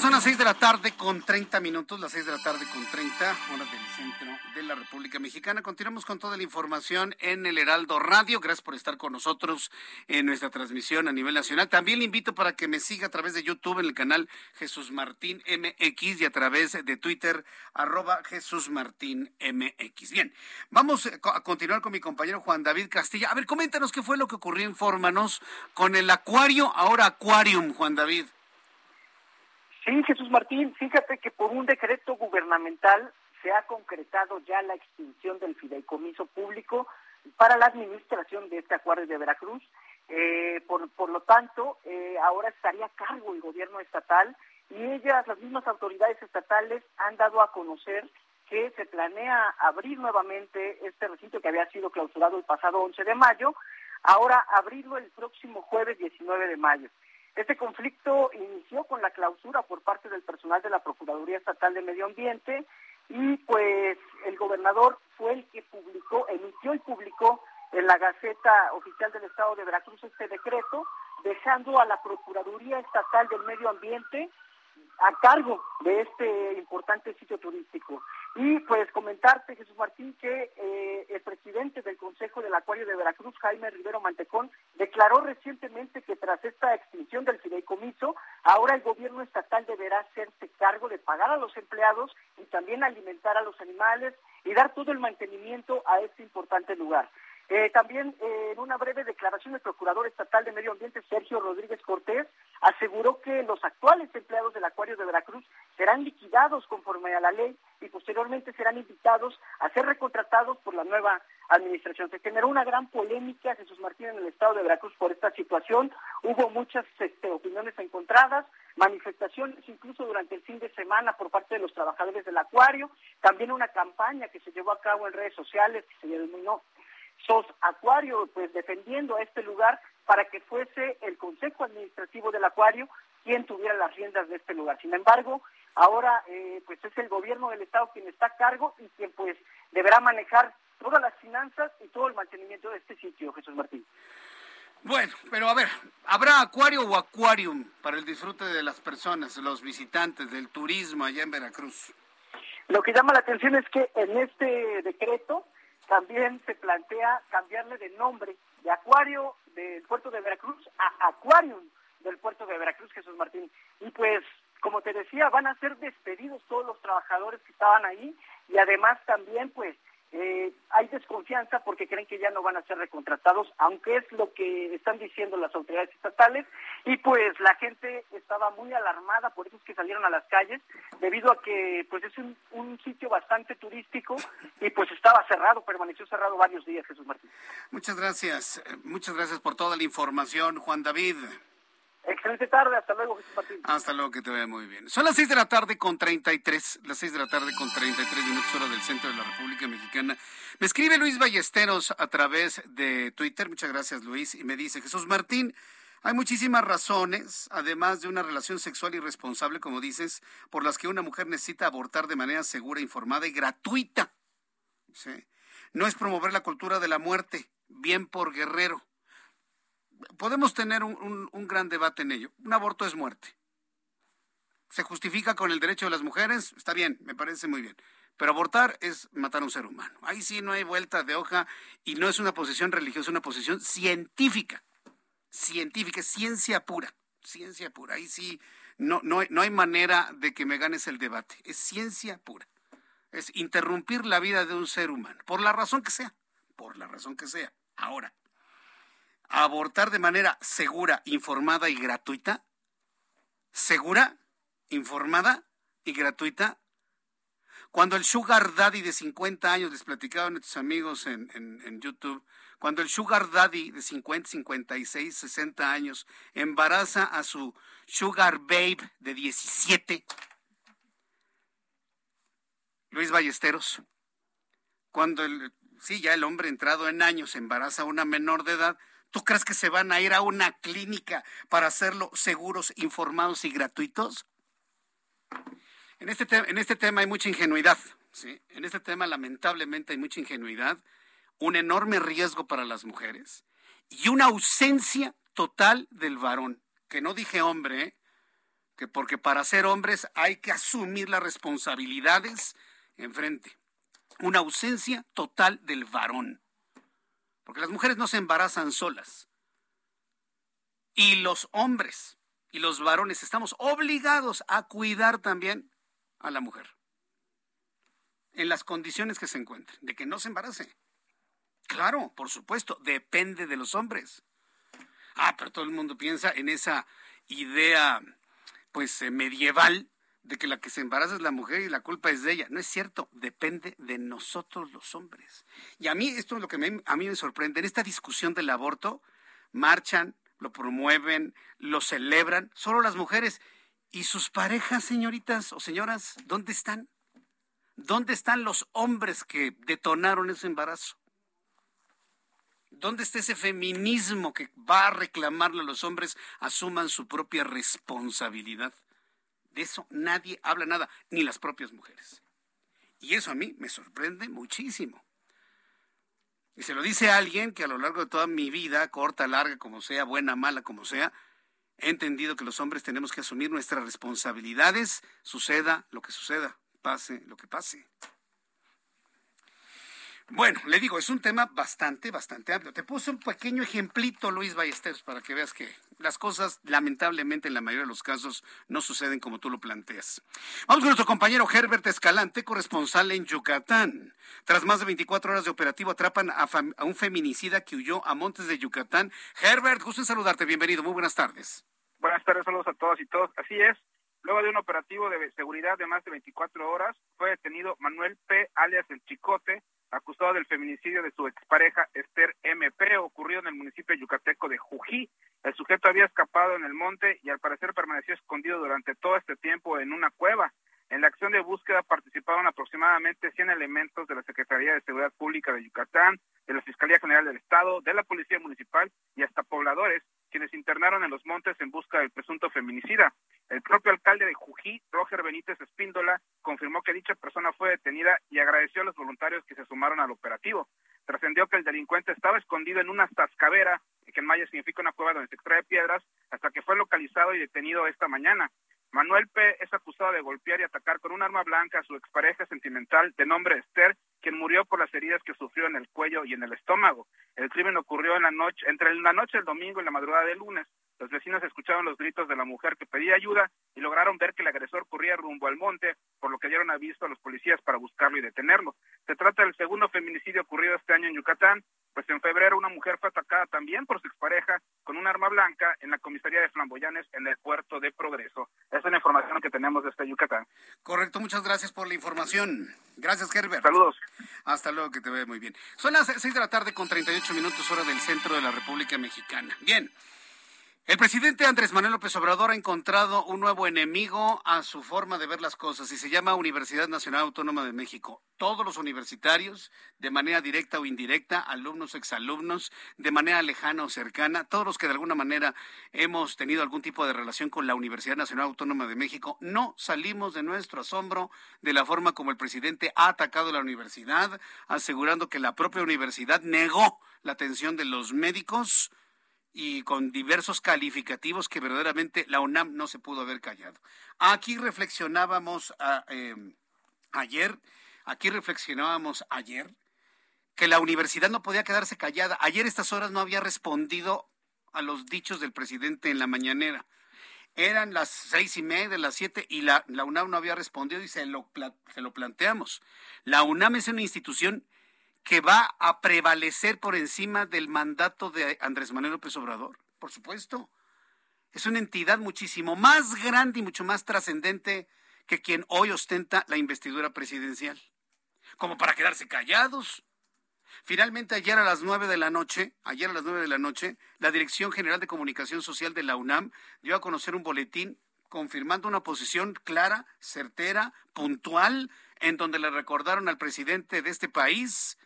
Son las 6 de la tarde con 30 minutos, las 6 de la tarde con 30, horas del centro de la República Mexicana. Continuamos con toda la información en el Heraldo Radio. Gracias por estar con nosotros en nuestra transmisión a nivel nacional. También le invito para que me siga a través de YouTube en el canal Jesús Martín MX y a través de Twitter arroba Jesús Martín MX. Bien, vamos a continuar con mi compañero Juan David Castilla. A ver, coméntanos qué fue lo que ocurrió, infórmanos con el acuario, ahora Aquarium, Juan David. Sí, Jesús Martín, fíjate que por un decreto gubernamental se ha concretado ya la extinción del fideicomiso público para la administración de este acuario de Veracruz. Eh, por, por lo tanto, eh, ahora estaría a cargo el gobierno estatal y ellas, las mismas autoridades estatales, han dado a conocer que se planea abrir nuevamente este recinto que había sido clausurado el pasado 11 de mayo, ahora abrirlo el próximo jueves 19 de mayo. Este conflicto inició con la clausura por parte del personal de la Procuraduría Estatal de Medio Ambiente y pues el gobernador fue el que publicó, emitió y publicó en la Gaceta Oficial del Estado de Veracruz este decreto, dejando a la Procuraduría Estatal del Medio Ambiente a cargo de este importante sitio turístico. Y pues comentarte, Jesús Martín, que eh, el presidente del Consejo del Acuario de Veracruz, Jaime Rivero Mantecón, declaró recientemente que tras esta extinción del fideicomiso, ahora el gobierno estatal deberá hacerse cargo de pagar a los empleados y también alimentar a los animales y dar todo el mantenimiento a este importante lugar. Eh, también eh, en una breve declaración el Procurador Estatal de Medio Ambiente, Sergio Rodríguez Cortés, aseguró que los actuales empleados del Acuario de Veracruz serán liquidados conforme a la ley y posteriormente serán invitados a ser recontratados por la nueva administración. Se generó una gran polémica, Jesús Martín, en el estado de Veracruz por esta situación. Hubo muchas este, opiniones encontradas, manifestaciones incluso durante el fin de semana por parte de los trabajadores del acuario, también una campaña que se llevó a cabo en redes sociales que se denominó SOS Acuario, pues defendiendo a este lugar para que fuese el Consejo Administrativo del Acuario quien tuviera las riendas de este lugar. Sin embargo, ahora eh, pues es el gobierno del Estado quien está a cargo y quien pues deberá manejar todas las finanzas y todo el mantenimiento de este sitio, Jesús Martín. Bueno, pero a ver, ¿habrá acuario o acuarium para el disfrute de las personas, los visitantes, del turismo allá en Veracruz? Lo que llama la atención es que en este decreto también se plantea cambiarle de nombre de Acuario del puerto de Veracruz a Aquarium del puerto de Veracruz, Jesús Martín. Y pues, como te decía, van a ser despedidos todos los trabajadores que estaban ahí y además también, pues, eh, hay desconfianza porque creen que ya no van a ser recontratados, aunque es lo que están diciendo las autoridades estatales, y pues la gente estaba muy alarmada, por eso es que salieron a las calles, debido a que pues es un, un sitio bastante turístico y pues estaba cerrado, permaneció cerrado varios días, Jesús Martín. Muchas gracias, eh, muchas gracias por toda la información, Juan David. Excelente tarde, hasta luego, Jesús Martín. Hasta luego, que te vaya muy bien. Son las 6 de la tarde con 33, las 6 de la tarde con 33 minutos hora del centro de la República Mexicana. Me escribe Luis Ballesteros a través de Twitter, muchas gracias Luis, y me dice, Jesús Martín, Hay muchísimas razones, además de una relación sexual irresponsable, como dices, por las que una mujer necesita abortar de manera segura, informada y gratuita. No es promover la cultura de la muerte, bien por guerrero. Podemos tener un, un gran debate en ello. Un aborto es muerte. ¿Se justifica con el derecho de las mujeres? Está bien, me parece muy bien. Pero abortar es matar a un ser humano. Ahí sí no hay vuelta de hoja y no es una posición religiosa, es una posición científica. Científica, ciencia pura. Ciencia pura. Ahí sí no, no, no hay manera de que me ganes el debate. Es ciencia pura. Es interrumpir la vida de un ser humano, por la razón que sea. Por la razón que sea. Ahora, abortar de manera segura, informada y gratuita. ¿Segura? ¿Informada y gratuita? Cuando el Sugar Daddy de 50 años, les platicaba a nuestros amigos en, YouTube, cuando el Sugar Daddy de 50, 56, 60 años embaraza a su Sugar Babe de 17, Luis Ballesteros, cuando el, sí, ya el hombre entrado en años embaraza a una menor de edad, ¿tú crees que se van a ir a una clínica para hacerlo seguros, informados y gratuitos? En este, en este tema hay mucha ingenuidad, ¿sí? En este tema lamentablemente hay mucha ingenuidad, un enorme riesgo para las mujeres y una ausencia total del varón, que no dije hombre, ¿eh? que porque para ser hombres hay que asumir las responsabilidades enfrente. Una ausencia total del varón. Porque las mujeres no se embarazan solas. Y los hombres y los varones estamos obligados a cuidar también a la mujer. En las condiciones que se encuentren, de que no se embarace. Claro, por supuesto, depende de los hombres. Ah, pero todo el mundo piensa en esa idea, pues, eh, medieval de que la que se embaraza es la mujer y la culpa es de ella. No es cierto, depende de nosotros los hombres. Y a mí esto es lo que a mí me sorprende. En esta discusión del aborto, marchan, lo promueven, lo celebran, solo las mujeres. ¿Y sus parejas, señoritas o señoras, dónde están? ¿Dónde están los hombres que detonaron ese embarazo? ¿Dónde está ese feminismo que va a reclamarle a los hombres asuman su propia responsabilidad? De eso nadie habla nada, ni las propias mujeres. Y eso a mí me sorprende muchísimo. Y se lo dice alguien que a lo largo de toda mi vida, corta, larga, como sea, buena, mala, como sea, He entendido que los hombres tenemos que asumir nuestras responsabilidades, suceda lo que suceda, pase lo que pase. Bueno, le digo, es un tema bastante, bastante amplio. Te puse un pequeño ejemplito, Luis Ballesteros, para que veas que las cosas, lamentablemente, en la mayoría de los casos, no suceden como tú lo planteas. Vamos con nuestro compañero Herbert Escalante, corresponsal en Yucatán. Tras más de 24 horas de operativo, atrapan a, un feminicida que huyó a Montes de Yucatán. Herbert, gusto en saludarte. Bienvenido. Muy buenas tardes. Buenas tardes, saludos a todos y todos. Así es, luego de un operativo de seguridad de más de 24 horas, fue detenido Manuel P., alias El Chicote, acusado del feminicidio de su expareja Esther MP, ocurrido en el municipio yucateco de Jují. El sujeto había escapado en el monte y al parecer permaneció escondido durante todo este tiempo en una cueva. En la acción de búsqueda participaron aproximadamente 100 elementos de la Secretaría de Seguridad Pública de Yucatán, de la Fiscalía General del Estado, de la Policía Municipal y hasta pobladores, quienes internaron en los montes en busca del presunto feminicida. El propio alcalde de Jují, Roger Benítez Espíndola, confirmó que dicha persona fue detenida y agradeció a los voluntarios que se sumaron al operativo. Trascendió que el delincuente estaba escondido en una tascavera, que en maya significa una cueva donde se extrae piedras, hasta que fue localizado y detenido esta mañana. Manuel P. es acusado de golpear y atacar con un arma blanca a su expareja sentimental de nombre Esther, quien murió por las heridas que sufrió en el cuello y en el estómago. El crimen ocurrió en la noche, entre la noche del domingo y la madrugada del lunes. Los vecinos escucharon los gritos de la mujer que pedía ayuda y lograron ver que el agresor corría rumbo al monte, por lo que dieron aviso a los policías para buscarlo y detenerlo. Se trata del segundo feminicidio ocurrido este año en Yucatán, pues en febrero una mujer fue atacada también por su expareja con un arma blanca en la comisaría de Flamboyanes en el puerto de Progreso. Esa es la información que tenemos desde Yucatán. Correcto, muchas gracias por la información. Gracias, Herbert. Saludos. Hasta luego, que te vea muy bien. Son las seis de la tarde con 38 minutos hora del centro de la República Mexicana. Bien. El presidente Andrés Manuel López Obrador ha encontrado un nuevo enemigo a su forma de ver las cosas y se llama Universidad Nacional Autónoma de México. Todos los universitarios, de manera directa o indirecta, alumnos, exalumnos, de manera lejana o cercana, todos los que de alguna manera hemos tenido algún tipo de relación con la Universidad Nacional Autónoma de México, no salimos de nuestro asombro de la forma como el presidente ha atacado la universidad, asegurando que la propia universidad negó la atención de los médicos y con diversos calificativos que verdaderamente la UNAM no se pudo haber callado. Aquí reflexionábamos ah, em, ayer, aquí reflexionábamos ayer que la universidad no podía quedarse callada. Ayer estas horas no había respondido a los dichos del presidente en la mañanera. Eran las seis y media, las siete, y la, la UNAM no había respondido y se lo, se lo planteamos. La UNAM es una institución que va a prevalecer por encima del mandato de Andrés Manuel López Obrador, por supuesto. Es una entidad muchísimo más grande y mucho más trascendente que quien hoy ostenta la investidura presidencial. Como para quedarse callados. Finalmente, ayer a las nueve de la noche, ayer a las nueve de la noche, la Dirección General de Comunicación Social de la UNAM dio a conocer un boletín confirmando una posición clara, certera, puntual, en donde le recordaron al presidente de este país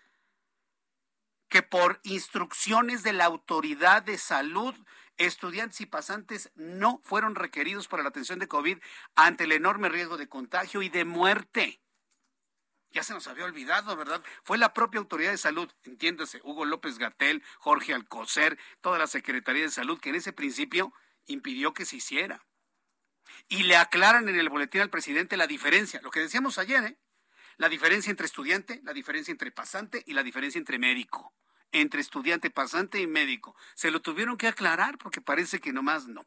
que por instrucciones de la autoridad de salud, estudiantes y pasantes no fueron requeridos para la atención de COVID ante el enorme riesgo de contagio y de muerte. Ya se nos había olvidado, ¿verdad? Fue la propia autoridad de salud, entiéndase, Hugo López Gatel, Jorge Alcocer, toda la Secretaría de Salud, que en ese principio impidió que se hiciera. Y le aclaran en el boletín al presidente la diferencia, lo que decíamos ayer, ¿eh? La diferencia entre estudiante, la diferencia entre pasante y la diferencia entre médico entre estudiante, pasante y médico. Se lo tuvieron que aclarar porque parece que nomás no.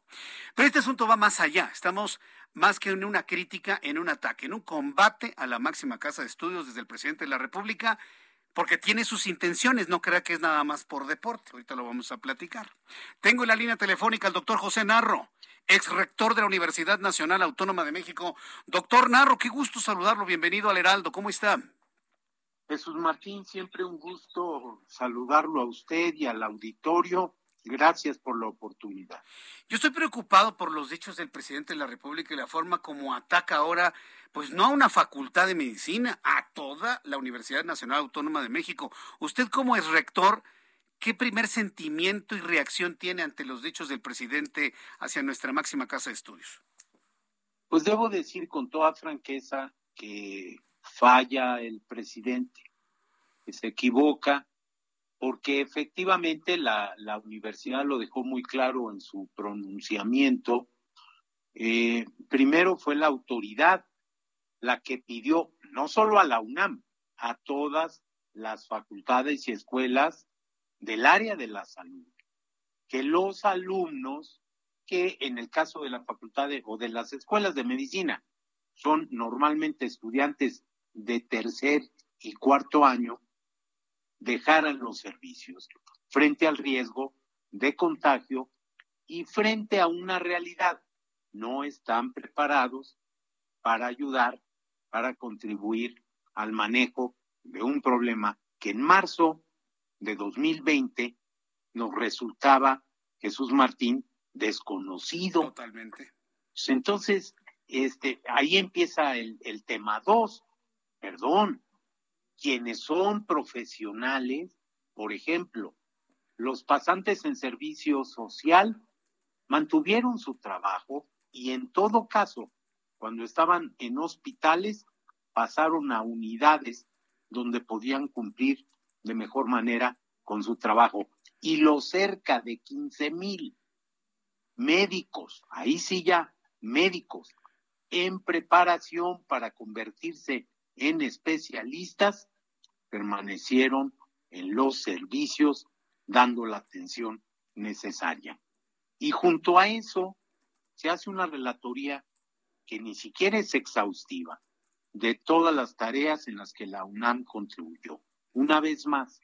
Pero este asunto va más allá. Estamos más que en una crítica, en un ataque, en un combate a la máxima casa de estudios desde el presidente de la República, porque tiene sus intenciones, no crea que es nada más por deporte. Ahorita lo vamos a platicar. Tengo en la línea telefónica al doctor José Narro, ex rector de la Universidad Nacional Autónoma de México. Doctor Narro, qué gusto saludarlo. Bienvenido al Heraldo. ¿Cómo está? Jesús Martín, siempre un gusto saludarlo a usted y al auditorio. Gracias por la oportunidad. Yo estoy preocupado por los dichos del presidente de la República y la forma como ataca ahora, pues no a una facultad de medicina, a toda la Universidad Nacional Autónoma de México. Usted como es rector, ¿qué primer sentimiento y reacción tiene ante los dichos del presidente hacia nuestra máxima casa de estudios? Pues debo decir con toda franqueza que falla el presidente, que se equivoca, porque efectivamente la, universidad lo dejó muy claro en su pronunciamiento. Eh, primero fue la autoridad la que pidió, no solo a la UNAM, a todas las facultades y escuelas del área de la salud, que los alumnos que en el caso de la facultad o de las escuelas de medicina son normalmente estudiantes de tercer y cuarto año dejaran los servicios frente al riesgo de contagio y frente a una realidad. No están preparados para ayudar, para contribuir al manejo de un problema que en marzo de 2020 nos resultaba Jesús Martín desconocido. Totalmente. Entonces, este, ahí empieza el, el tema dos perdón, quienes son profesionales, por ejemplo, los pasantes en servicio social mantuvieron su trabajo y en todo caso, cuando estaban en hospitales, pasaron a unidades donde podían cumplir de mejor manera con su trabajo. Y los cerca de 15 mil médicos, ahí sí ya, médicos, en preparación para convertirse en especialistas permanecieron en los servicios dando la atención necesaria. Y junto a eso se hace una relatoría que ni siquiera es exhaustiva de todas las tareas en las que la UNAM contribuyó. Una vez más,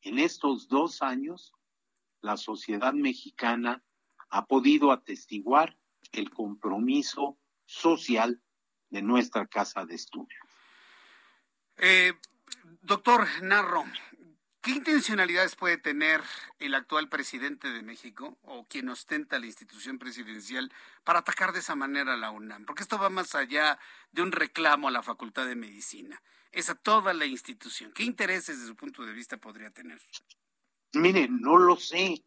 en estos dos años, la sociedad mexicana ha podido atestiguar el compromiso social de nuestra casa de estudios. Eh, doctor Narro, ¿Qué intencionalidades puede tener el actual presidente de México o quien ostenta la institución presidencial para atacar de esa manera a la UNAM? Porque esto va más allá de un reclamo a la Facultad de Medicina, es a toda la institución. ¿Qué intereses desde su punto de vista podría tener? Mire, no lo sé.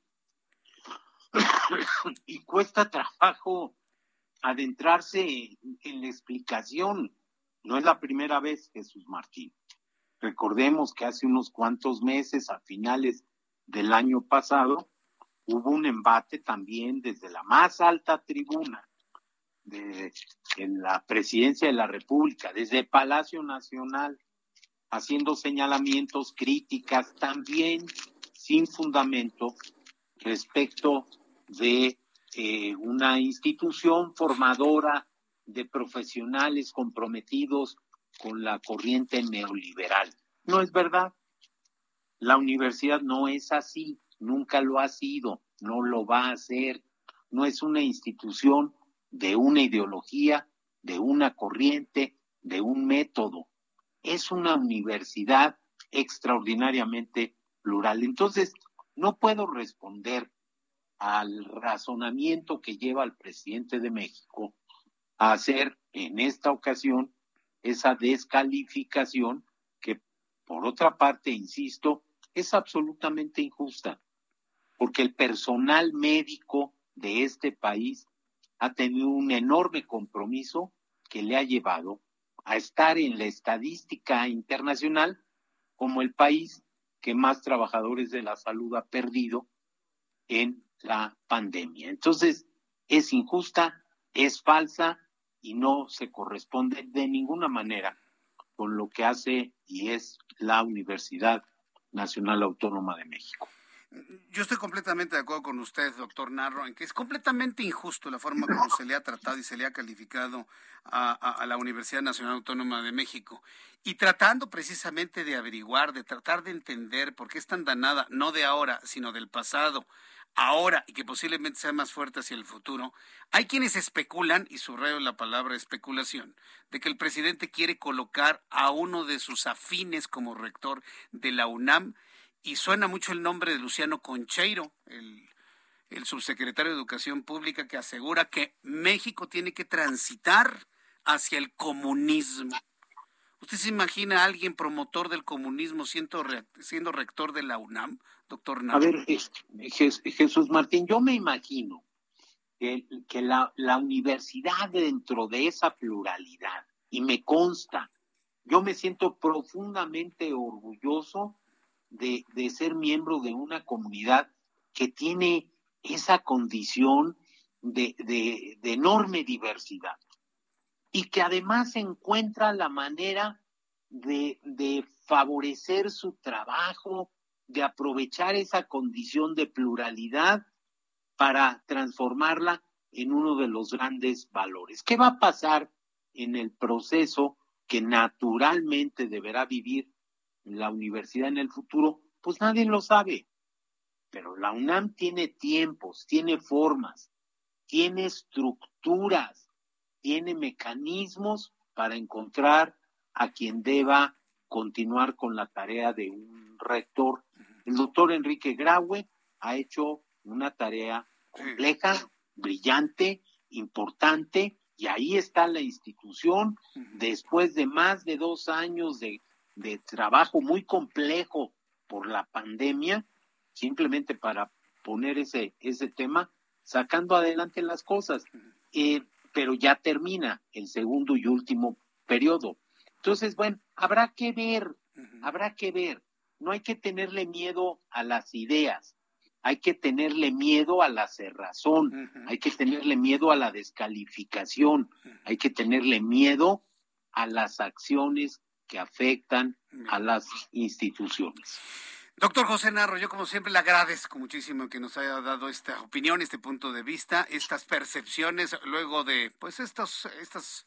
[COUGHS] y cuesta trabajo adentrarse en la explicación. No es la primera vez, Jesús Martín. Recordemos que hace unos cuantos meses, a finales del año pasado, hubo un embate también desde la más alta tribuna de en la presidencia de la República, desde Palacio Nacional, haciendo señalamientos, críticas, también sin fundamento respecto de eh, una institución formadora de profesionales comprometidos con la corriente neoliberal. No es verdad. La universidad no es así, nunca lo ha sido, no lo va a ser. No es una institución de una ideología, de una corriente, de un método. Es una universidad extraordinariamente plural. Entonces, no puedo responder al razonamiento que lleva al presidente de México a hacer en esta ocasión esa descalificación que, por otra parte, insisto, es absolutamente injusta, porque el personal médico de este país ha tenido un enorme compromiso que le ha llevado a estar en la estadística internacional como el país que más trabajadores de la salud ha perdido en la pandemia. Entonces, es injusta, es falsa y no se corresponde de ninguna manera con lo que hace y es la Universidad Nacional Autónoma de México. Yo estoy completamente de acuerdo con usted, doctor Narro, en que es completamente injusto la forma como se le ha tratado y se le ha calificado a, la Universidad Nacional Autónoma de México. Y tratando precisamente de averiguar, de tratar de entender por qué es tan danada, no de ahora, sino del pasado, ahora y que posiblemente sea más fuerte hacia el futuro, hay quienes especulan, y subrayo la palabra especulación, de que el presidente quiere colocar a uno de sus afines como rector de la UNAM, y suena mucho el nombre de Luciano Concheiro, el, el subsecretario de Educación Pública, que asegura que México tiene que transitar hacia el comunismo. ¿Usted se imagina a alguien promotor del comunismo siendo, siendo rector de la UNAM, doctor A ver, Jesús Martín, yo me imagino que, que la, la, universidad dentro de esa pluralidad, y me consta, yo me siento profundamente orgulloso de, ser miembro de una comunidad que tiene esa condición de, de, de enorme diversidad y que además encuentra la manera de, de, favorecer su trabajo, de aprovechar esa condición de pluralidad para transformarla en uno de los grandes valores. ¿Qué va a pasar en el proceso que naturalmente deberá vivir la universidad en el futuro? Pues nadie lo sabe. Pero la UNAM tiene tiempos, tiene formas, tiene estructuras tiene mecanismos para encontrar a quien deba continuar con la tarea de un rector. El doctor Enrique Graue ha hecho una tarea compleja, brillante, importante, y ahí está la institución, después de más de dos años de, de trabajo muy complejo por la pandemia, simplemente para poner ese, ese tema, sacando adelante las cosas. Eh, pero ya termina el segundo y último periodo. Entonces, bueno, habrá que ver, habrá que ver. No hay que tenerle miedo a las ideas, hay que tenerle miedo a la cerrazón, hay que tenerle miedo a la descalificación, hay que tenerle miedo a las acciones que afectan a las instituciones. Doctor José Narro, yo como siempre le agradezco muchísimo que nos haya dado esta opinión, este punto de vista, estas percepciones, luego de pues estos, estas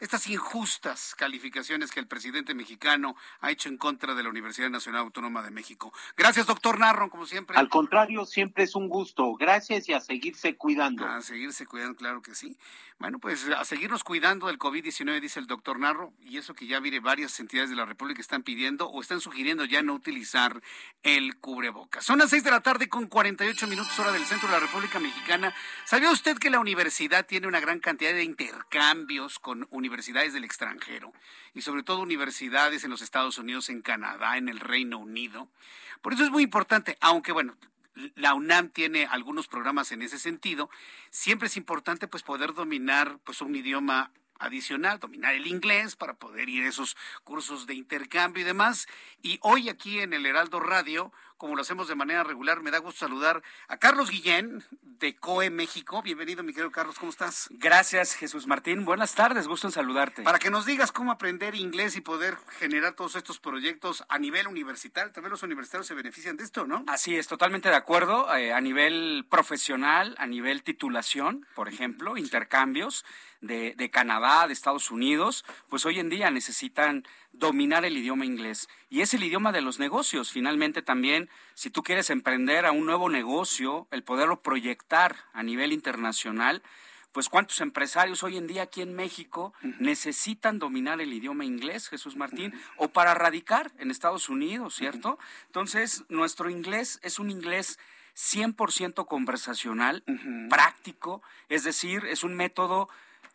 estas injustas calificaciones que el presidente mexicano ha hecho en contra de la Universidad Nacional Autónoma de México. Gracias, doctor Narro, como siempre. Al contrario, siempre es un gusto. Gracias y a seguirse cuidando. A seguirse cuidando, claro que sí. Bueno, pues a seguirnos cuidando del COVID-19, dice el doctor Narro, y eso que ya mire, varias entidades de la República están pidiendo o están sugiriendo ya no utilizar el cubrebocas. Son las seis de la tarde con 48 minutos hora del centro de la República Mexicana. ¿Sabía usted que la universidad tiene una gran cantidad de intercambios con universidades del extranjero? Y sobre todo universidades en los Estados Unidos, en Canadá, en el Reino Unido. Por eso es muy importante, aunque bueno, la UNAM tiene algunos programas en ese sentido, siempre es importante pues poder dominar pues un idioma adicional, dominar el inglés para poder ir a esos cursos de intercambio y demás. Y hoy aquí en el Heraldo Radio, como lo hacemos de manera regular, me da gusto saludar a Carlos Guillén de COE México. Bienvenido, mi querido Carlos, ¿cómo estás? Gracias, Jesús Martín. Buenas tardes, gusto en saludarte. Para que nos digas cómo aprender inglés y poder generar todos estos proyectos a nivel universitario. También los universitarios se benefician de esto, ¿no? Así es, totalmente de acuerdo. Eh, a nivel profesional, a nivel titulación, por ejemplo, intercambios de, de Canadá, de Estados Unidos, pues hoy en día necesitan dominar el idioma inglés. Y es el idioma de los negocios. Finalmente también, si tú quieres emprender a un nuevo negocio, el poderlo proyectar a nivel internacional, pues cuántos empresarios hoy en día aquí en México necesitan dominar el idioma inglés, Jesús Martín, o para radicar en Estados Unidos, ¿cierto? Entonces, nuestro inglés es un inglés 100% conversacional, práctico, es decir, es un método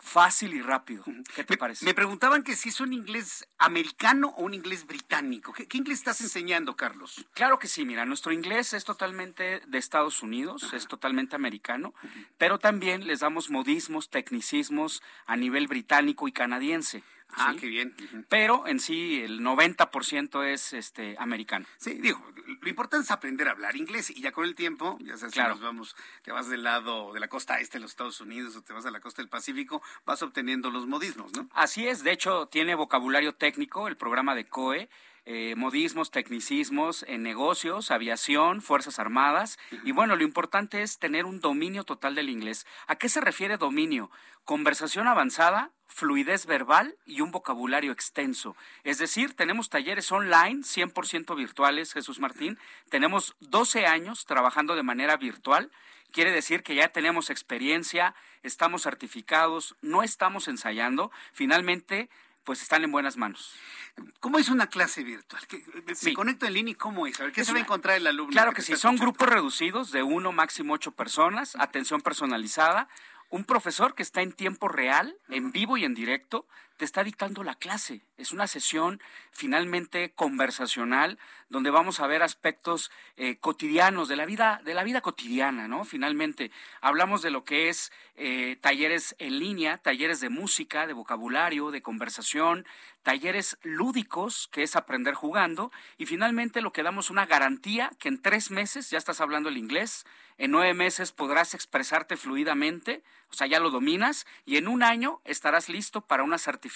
fácil y rápido. ¿Qué te parece? Me preguntaban que si es un inglés americano o un inglés británico. ¿Qué, inglés estás enseñando, Carlos? Claro que sí, mira, nuestro inglés es totalmente de Estados Unidos, es totalmente americano, pero también les damos modismos, tecnicismos a nivel británico y canadiense. Ah, qué bien. Pero en sí el 90% es este americano. Sí, digo, lo importante es aprender a hablar inglés y ya con el tiempo, ya sabes, claro. si nos vamos, te vas del lado de la costa este de los Estados Unidos o te vas a la costa del Pacífico, vas obteniendo los modismos, ¿no? Así es, de hecho tiene vocabulario técnico el programa de COE. Eh, modismos, tecnicismos en negocios, aviación, Fuerzas Armadas. Y bueno, lo importante es tener un dominio total del inglés. ¿A qué se refiere dominio? Conversación avanzada, fluidez verbal y un vocabulario extenso. Es decir, tenemos talleres online 100% virtuales, Jesús Martín. Tenemos 12 años trabajando de manera virtual. Quiere decir que ya tenemos experiencia, estamos certificados, no estamos ensayando. Finalmente, pues están en buenas manos. ¿Cómo es una clase virtual? ¿Me conecto en línea y cómo es? A ver, ¿qué se va a encontrar el alumno? Claro que, sí, son grupos reducidos de uno, máximo ocho personas, atención personalizada, un profesor que está en tiempo real, en vivo y en directo, está dictando la clase. Es una sesión finalmente conversacional donde vamos a ver aspectos eh, cotidianos de la vida, de la vida cotidiana, ¿no? Finalmente hablamos de lo que es eh, talleres en línea, talleres de música, de vocabulario, de conversación, talleres lúdicos, que es aprender jugando, y finalmente lo que damos una garantía que en tres meses ya estás hablando el inglés, en nueve meses podrás expresarte fluidamente, o sea, ya lo dominas, y en un año estarás listo para una certificación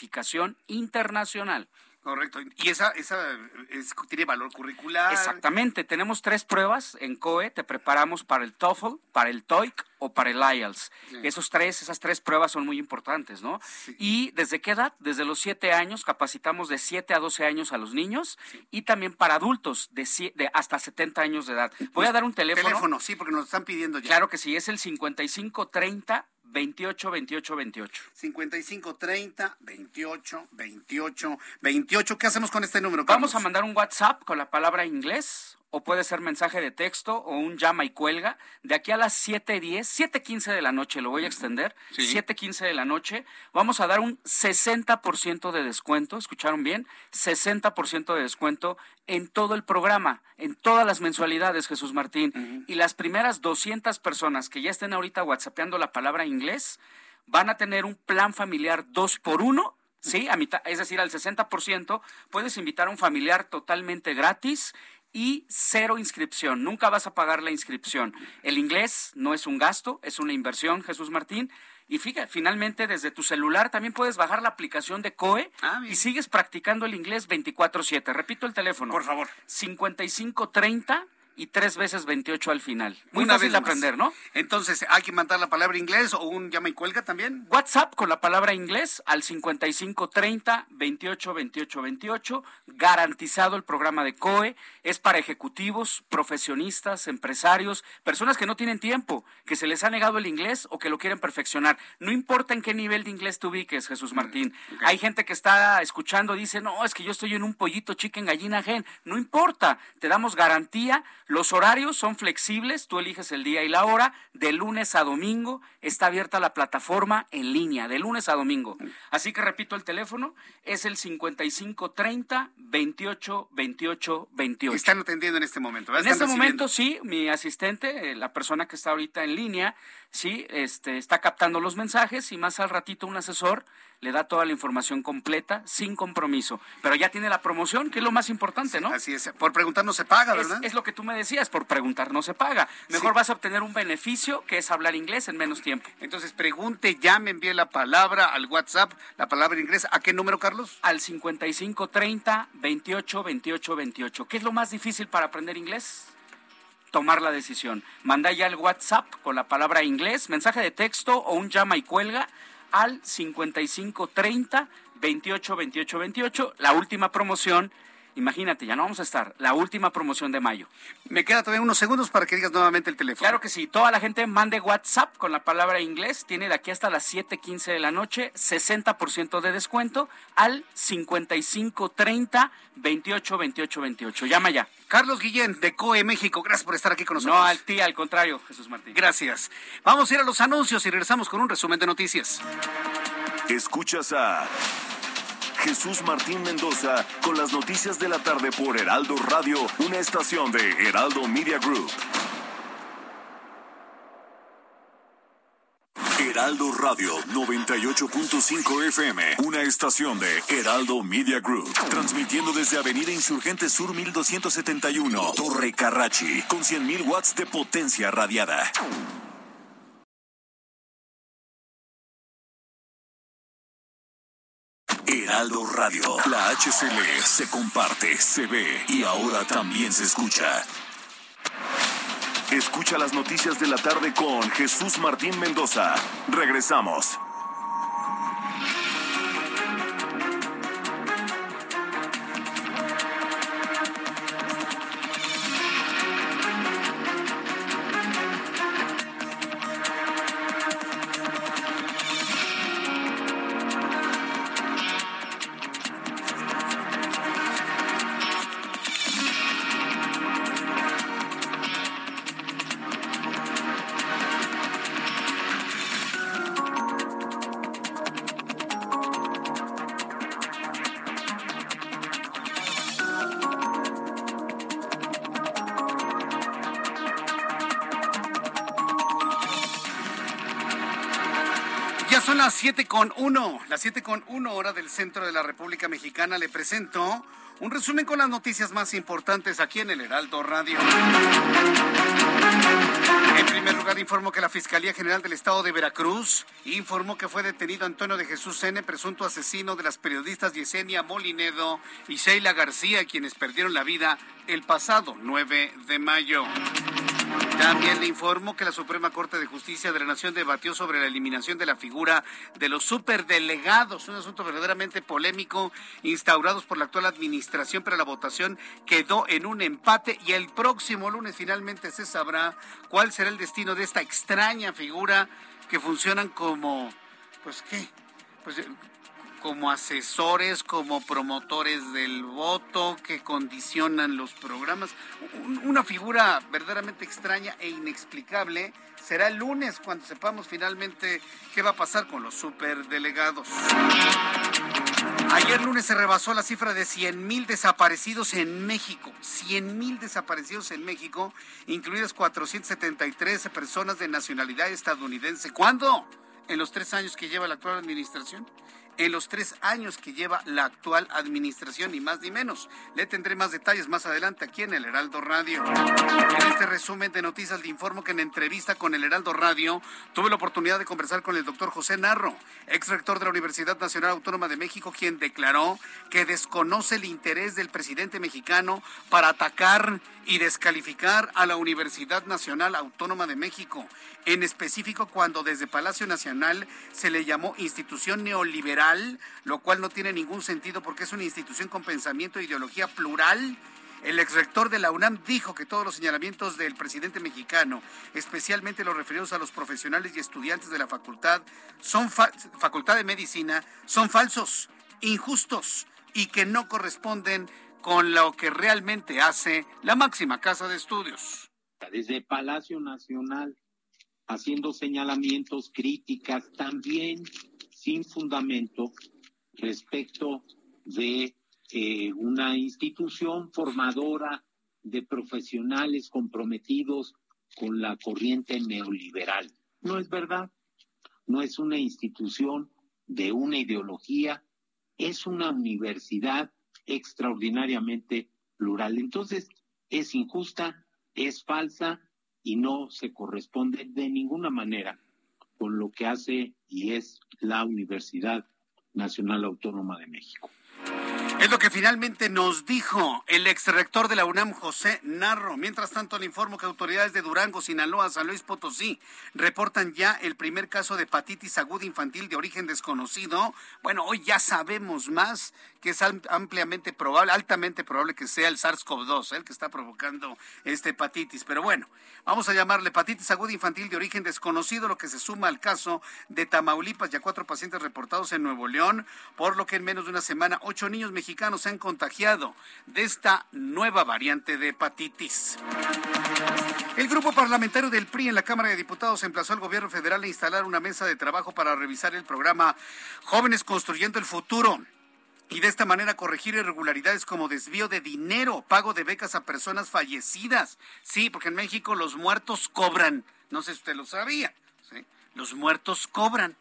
internacional. Correcto. ¿Y esa, esa tiene valor curricular? Exactamente. Tenemos tres pruebas en COE. Te preparamos para el TOEFL, para el TOEIC o para el IELTS. Esos tres, esas tres pruebas son muy importantes, ¿no? ¿Y desde qué edad? Desde los siete años capacitamos de siete a doce años a los niños y también para adultos de, de hasta 70 años de edad. Voy a dar un teléfono. Teléfono, sí, porque nos están pidiendo ya. Claro que sí, es el 5530 28 28 28. 55 30 28 28 28. ¿Qué hacemos con este número? Vamos a mandar un WhatsApp con la palabra inglés o puede ser mensaje de texto o un llama y cuelga. De aquí a las 7.10, 7.15 de la noche, lo voy a extender, sí. 7.15 de la noche, vamos a dar un 60% de descuento, ¿escucharon bien? 60% de descuento en todo el programa, en todas las mensualidades, Jesús Martín. Uh -huh. Y las primeras 200 personas que ya estén ahorita whatsappeando la palabra inglés, van a tener un plan familiar 2 por 1 Sí, a mitad, es decir, al 60%, puedes invitar a un familiar totalmente gratis y cero inscripción. Nunca vas a pagar la inscripción. El inglés no es un gasto, es una inversión, Jesús Martín. Y fíjate, finalmente desde tu celular también puedes bajar la aplicación de COE ah, y sigues practicando el inglés 24/7. Repito el teléfono. Por favor. 5530 y tres veces 28 al final. Muy fácil de aprender, ¿no? Entonces, ¿hay que mandar la palabra inglés o un llama y cuelga también? WhatsApp con la palabra inglés al 5530 28 28 28. Garantizado el programa de COE. Es para ejecutivos, profesionistas, empresarios, personas que no tienen tiempo, que se les ha negado el inglés o que lo quieren perfeccionar. No importa en qué nivel de inglés te ubiques, Jesús Martín. Hay gente que está escuchando, dice, no, es que yo estoy en un pollito chicken gallina gen. No importa, te damos garantía. Los horarios son flexibles, tú eliges el día y la hora. De lunes a domingo está abierta la plataforma en línea, de lunes a domingo. Así que repito el teléfono, es el 5530 28 28 28. Están atendiendo en este momento. En este momento sí, mi asistente, eh, la persona que está ahorita en línea, sí, este, está captando los mensajes y más al ratito un asesor le da toda la información completa sin compromiso. Pero ya tiene la promoción, que es lo más importante, ¿no? Así es. Por preguntar no se paga, ¿verdad? Es, lo que tú me decías, por preguntar no se paga. Mejor vas a obtener un beneficio que es hablar inglés en menos tiempo. Entonces pregunte, ya me envíe la palabra al WhatsApp, la palabra inglés. ¿A qué número, Carlos? Al 5530 28 28 28. ¿Qué es lo más difícil para aprender inglés? tomar la decisión. Manda ya el WhatsApp con la palabra inglés, mensaje de texto o un llama y cuelga al 5530 28 28 28. La última promoción Imagínate, ya no vamos a estar. La última promoción de mayo. Me queda todavía unos segundos para que digas nuevamente el teléfono. Claro que sí. Toda la gente mande WhatsApp con la palabra inglés. Tiene de aquí hasta las 7:15 de la noche 60% de descuento al 5530 28 28 28. Llama ya. Carlos Guillén de COE México, gracias por estar aquí con nosotros. No, al ti, al contrario, Jesús Martín. Gracias. Vamos a ir a los anuncios y regresamos con un resumen de noticias. Escuchas a Jesús Martín Mendoza con las noticias de la tarde por Heraldo Radio, una estación de Heraldo Media Group. Heraldo Radio 98.5 FM, una estación de Heraldo Media Group, transmitiendo desde Avenida Insurgente Sur 1271, Torre Carrachi, con 100.000 watts de potencia radiada. Heraldo Radio. La HCL se comparte, se ve y ahora también se escucha. Escucha las noticias de la tarde con Jesús Martín Mendoza. Regresamos. Con uno, las siete con uno hora del centro de la República Mexicana. Le presento un resumen con las noticias más importantes aquí en el Heraldo Radio. En primer lugar, informo que la Fiscalía General del Estado de Veracruz informó que fue detenido Antonio de Jesús N., presunto asesino de las periodistas Yesenia Molinedo y Sheila García, quienes perdieron la vida el pasado 9 de mayo. También le informo que la Suprema Corte de Justicia de la Nación debatió sobre la eliminación de la figura de los superdelegados, un asunto verdaderamente polémico instaurados por la actual administración, pero la votación quedó en un empate y el próximo lunes finalmente se sabrá cuál será el destino de esta extraña figura que funcionan como, pues qué, pues como asesores, como promotores del voto, que condicionan los programas. Una figura verdaderamente extraña e inexplicable. Será el lunes cuando sepamos finalmente qué va a pasar con los superdelegados. Ayer lunes se rebasó la cifra de 100 mil desaparecidos en México. 100 mil desaparecidos en México, incluidas 473 personas de nacionalidad estadounidense. ¿Cuándo? En los tres años que lleva la actual administración en los tres años que lleva la actual administración, ni más ni menos. Le tendré más detalles más adelante aquí en el Heraldo Radio. En este resumen de noticias le informo que en entrevista con el Heraldo Radio tuve la oportunidad de conversar con el doctor José Narro, ex rector de la Universidad Nacional Autónoma de México, quien declaró que desconoce el interés del presidente mexicano para atacar y descalificar a la Universidad Nacional Autónoma de México, en específico cuando desde Palacio Nacional se le llamó institución neoliberal, lo cual no tiene ningún sentido porque es una institución con pensamiento e ideología plural. El exrector de la UNAM dijo que todos los señalamientos del presidente mexicano, especialmente los referidos a los profesionales y estudiantes de la facultad, son facultad de medicina, son falsos, injustos y que no corresponden con lo que realmente hace la máxima casa de estudios. Desde Palacio Nacional, haciendo señalamientos, críticas, también sin fundamento respecto de eh, una institución formadora de profesionales comprometidos con la corriente neoliberal. No es verdad. No es una institución de una ideología, es una universidad extraordinariamente plural. Entonces, es injusta, es falsa y no se corresponde de ninguna manera con lo que hace y es la Universidad Nacional Autónoma de México. Es lo que finalmente nos dijo el ex rector de la UNAM, José Narro. Mientras tanto, le informo que autoridades de Durango, Sinaloa, San Luis Potosí reportan ya el primer caso de hepatitis aguda infantil de origen desconocido. Bueno, hoy ya sabemos más que es ampliamente probable, altamente probable que sea el SARS-CoV-2 el que está provocando esta hepatitis. Pero bueno, vamos a llamarle hepatitis aguda infantil de origen desconocido, lo que se suma al caso de Tamaulipas, ya cuatro pacientes reportados en Nuevo León, por lo que en menos de una semana ocho niños mexicanos se han contagiado de esta nueva variante de hepatitis. El grupo parlamentario del PRI en la Cámara de Diputados emplazó al gobierno federal a instalar una mesa de trabajo para revisar el programa Jóvenes Construyendo el Futuro y de esta manera corregir irregularidades como desvío de dinero, pago de becas a personas fallecidas. Sí, porque en México los muertos cobran. No sé si usted lo sabía. Los muertos cobran.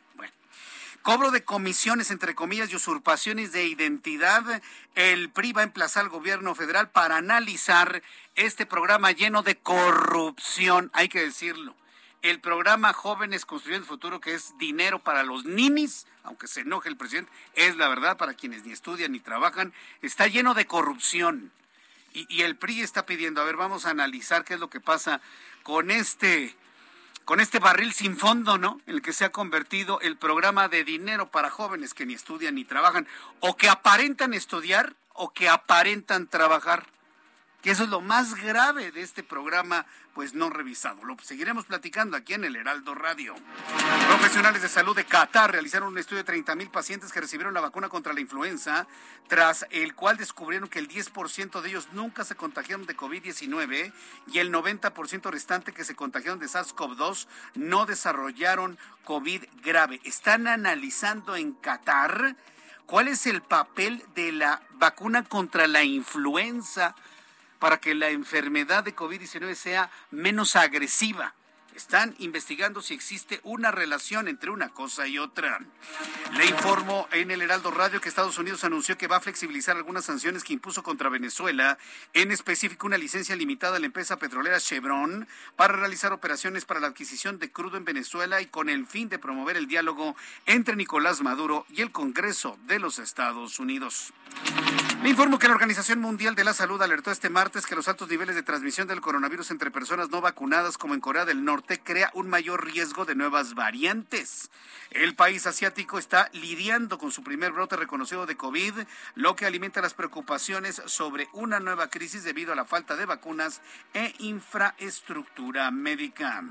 Cobro de comisiones, entre comillas, y usurpaciones de identidad. El PRI va a emplazar al gobierno federal para analizar este programa lleno de corrupción, hay que decirlo. El programa Jóvenes Construyendo el Futuro, que es dinero para los ninis, aunque se enoje el presidente, es la verdad para quienes ni estudian ni trabajan, está lleno de corrupción. Y, y el PRI está pidiendo, a ver, vamos a analizar qué es lo que pasa con este con este barril sin fondo, ¿no? En el que se ha convertido el programa de dinero para jóvenes que ni estudian ni trabajan, o que aparentan estudiar o que aparentan trabajar. Que eso es lo más grave de este programa pues no revisado. Lo seguiremos platicando aquí en el Heraldo Radio. Profesionales de salud de Qatar realizaron un estudio de 30 mil pacientes que recibieron la vacuna contra la influenza, tras el cual descubrieron que el 10% de ellos nunca se contagiaron de COVID-19 y el 90% restante que se contagiaron de SARS-CoV-2 no desarrollaron COVID grave. Están analizando en Qatar cuál es el papel de la vacuna contra la influenza para que la enfermedad de COVID-19 sea menos agresiva. Están investigando si existe una relación entre una cosa y otra. Le informo en el Heraldo Radio que Estados Unidos anunció que va a flexibilizar algunas sanciones que impuso contra Venezuela, en específico una licencia limitada a la empresa petrolera Chevron para realizar operaciones para la adquisición de crudo en Venezuela y con el fin de promover el diálogo entre Nicolás Maduro y el Congreso de los Estados Unidos. Le informo que la Organización Mundial de la Salud alertó este martes que los altos niveles de transmisión del coronavirus entre personas no vacunadas como en Corea del Norte crea un mayor riesgo de nuevas variantes. El país asiático está lidiando con su primer brote reconocido de COVID, lo que alimenta las preocupaciones sobre una nueva crisis debido a la falta de vacunas e infraestructura médica.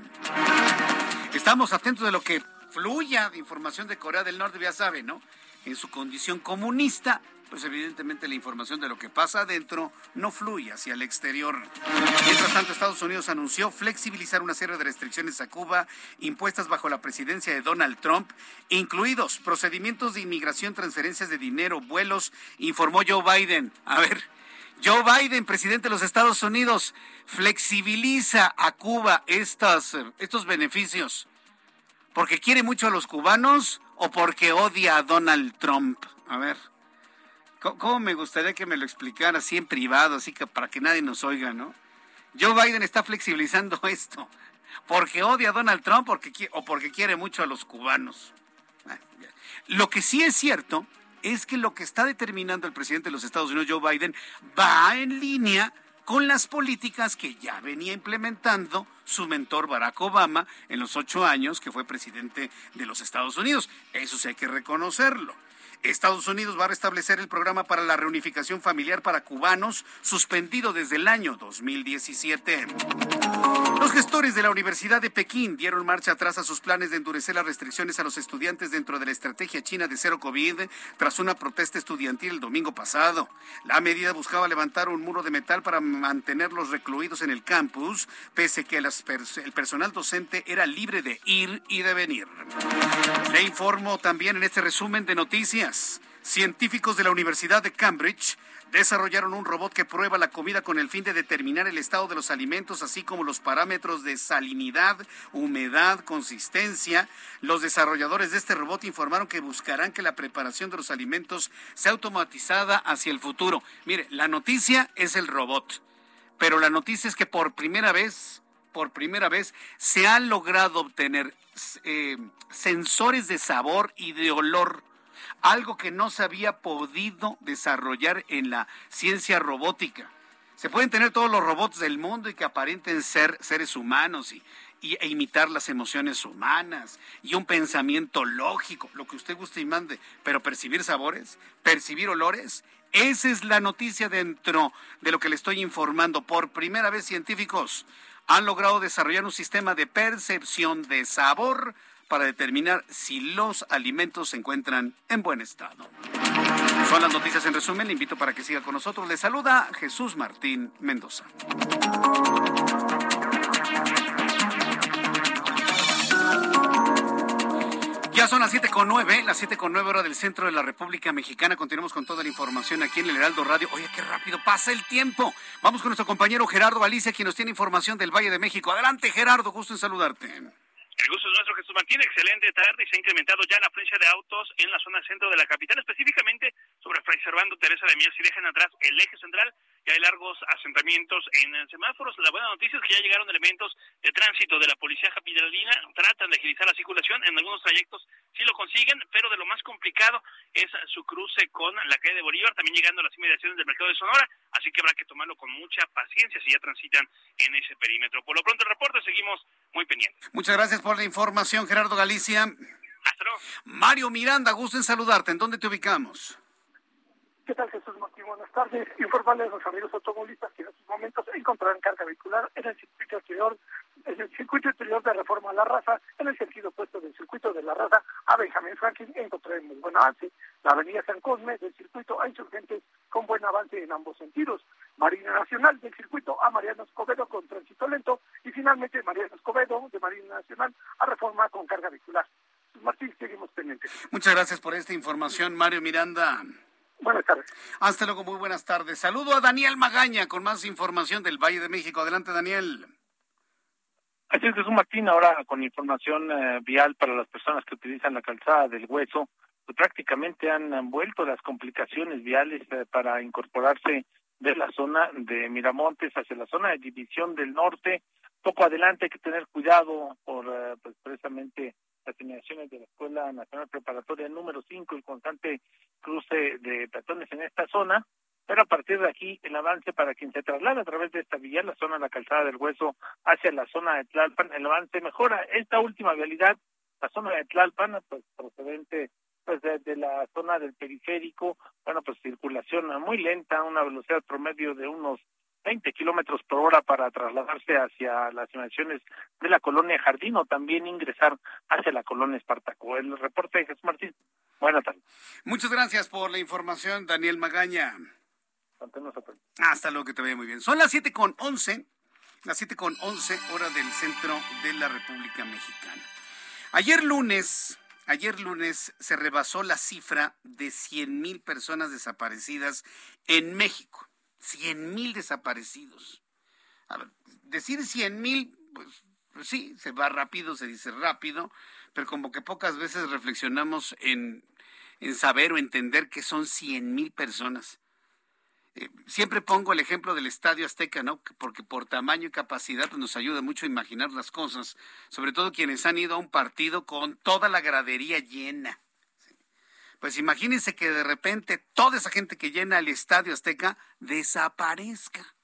Estamos atentos de lo que fluya de información de Corea del Norte, ya sabe, ¿no? En su condición comunista, pues evidentemente la información de lo que pasa adentro no fluye hacia el exterior. Mientras tanto, Estados Unidos anunció flexibilizar una serie de restricciones a Cuba impuestas bajo la presidencia de Donald Trump, incluidos procedimientos de inmigración, transferencias de dinero, vuelos, informó Joe Biden. A ver, Joe Biden, presidente de los Estados Unidos, flexibiliza a Cuba estas, estos beneficios porque quiere mucho a los cubanos o porque odia a Donald Trump? A ver. ¿Cómo me gustaría que me lo explicara así en privado, así que para que nadie nos oiga, ¿no? Joe Biden está flexibilizando [LAUGHS] esto. Porque odia a Donald Trump porque, o porque quiere mucho a los cubanos. Ah, lo que sí es cierto es que lo que está determinando el presidente de los Estados Unidos, Joe Biden, va en línea con las políticas que ya venía implementando su mentor Barack Obama en los ocho años que fue presidente de los Estados Unidos. Eso sí hay que reconocerlo. Estados Unidos va a restablecer el programa para la reunificación familiar para cubanos, suspendido desde el año 2017. Los gestores de la Universidad de Pekín dieron marcha atrás a sus planes de endurecer las restricciones a los estudiantes dentro de la estrategia china de cero COVID tras una protesta estudiantil el domingo pasado. La medida buscaba levantar un muro de metal para mantenerlos recluidos en el campus, pese que el personal docente era libre de ir y de venir. Le informo también en este resumen de noticias. Científicos de la Universidad de Cambridge desarrollaron un robot que prueba la comida con el fin de determinar el estado de los alimentos, así como los parámetros de salinidad, humedad, consistencia. Los desarrolladores de este robot informaron que buscarán que la preparación de los alimentos sea automatizada hacia el futuro. Mire, la noticia es el robot, pero la noticia es que por primera vez, por primera vez, se han logrado obtener eh, sensores de sabor y de olor algo que no se había podido desarrollar en la ciencia robótica. Se pueden tener todos los robots del mundo y que aparenten ser seres humanos y, e imitar las emociones humanas y un pensamiento lógico, lo que usted guste y mande, pero percibir sabores, percibir olores, esa es la noticia dentro de lo que le estoy informando. Por primera vez científicos han logrado desarrollar un sistema de percepción de sabor para determinar si los alimentos se encuentran en buen estado. Son las noticias en resumen. Le invito para que siga con nosotros. Le saluda Jesús Martín Mendoza. Ya son las siete con nueve, las siete con nueve hora del centro de la República Mexicana. Continuamos con toda la información aquí en el Heraldo Radio. Oye, qué rápido pasa el tiempo. Vamos con nuestro compañero Gerardo Galicia, quien nos tiene información del Valle de México. Adelante, Gerardo, gusto en saludarte. El gusto es nuestro, Jesús Martín. Excelente tarde se ha incrementado ya la afluencia de autos en la zona centro de la capital, específicamente sobre Fray Servando Teresa de Mier. Si dejan atrás el eje central, ya hay largos asentamientos en semáforos. La buena noticia es que ya llegaron elementos de tránsito de la policía capitalina. Tratan de agilizar la circulación. En algunos trayectos sí lo consiguen, pero de lo más complicado es su cruce con la calle de Bolívar, también llegando a las inmediaciones del mercado de Sonora. Así que habrá que tomarlo con mucha paciencia si ya transitan en ese perímetro. Por lo pronto, el reporte seguimos muy pendientes. Muchas gracias por la información, Gerardo Galicia. Hasta luego. Mario Miranda, gusto en saludarte. ¿En dónde te ubicamos? ¿Qué tal, Jesús Martín? Buenas tardes. Informarles a los amigos automovilistas que en estos momentos encontrarán carga vehicular en el circuito exterior, en el circuito exterior de Reforma a la Raza, en el sentido opuesto del circuito de la Raza a Benjamín Franklin, encontraremos buen avance. La avenida San Cosme del circuito a Insurgentes con buen avance en ambos sentidos. Marina Nacional del circuito a Mariano Escobedo con tránsito lento y finalmente Mariano Escobedo de Marina Nacional a Reforma con carga vehicular. Martín, seguimos pendientes. Muchas gracias por esta información, Mario Miranda. Buenas tardes. Hasta luego, muy buenas tardes. Saludo a Daniel Magaña con más información del Valle de México. Adelante, Daniel. Así es, Jesús Martín, ahora con información eh, vial para las personas que utilizan la calzada del hueso, pues prácticamente han, vuelto las complicaciones viales eh, para incorporarse de la zona de Miramontes hacia la zona de División del Norte. Poco adelante hay que tener cuidado por eh, pues, precisamente las de la Escuela Nacional Preparatoria número 5, el constante cruce de peatones en esta zona, pero a partir de aquí el avance para quien se traslada a través de esta vía, la zona de la calzada del hueso hacia la zona de Tlalpan, el avance mejora. Esta última vialidad, la zona de Tlalpan, pues procedente pues de, la zona del periférico, bueno, pues circulación muy lenta, una velocidad promedio de unos 20 kilómetros por hora para trasladarse hacia las inmediaciones de la colonia Jardín o también ingresar hacia la colonia Espartaco. El reporte de Jesús Martín. Buenas tardes. Muchas gracias por la información, Daniel Magaña. Hasta luego, que te vaya muy bien. Son las siete con once, las siete con once hora del centro de la República Mexicana. Ayer lunes, ayer lunes se rebasó la cifra de 100 mil personas desaparecidas en México. 100 mil desaparecidos. Decir 100 mil, pues, pues, sí, se va rápido, se dice rápido, pero como que pocas veces reflexionamos en, en saber o entender que son cien mil personas. Eh, siempre pongo el ejemplo del Estadio Azteca, ¿no? Porque por tamaño y capacidad nos ayuda mucho a imaginar las cosas, sobre todo quienes han ido a un partido con toda la gradería llena. Pues imagínense que de repente toda esa gente que llena el Estadio Azteca desaparezca.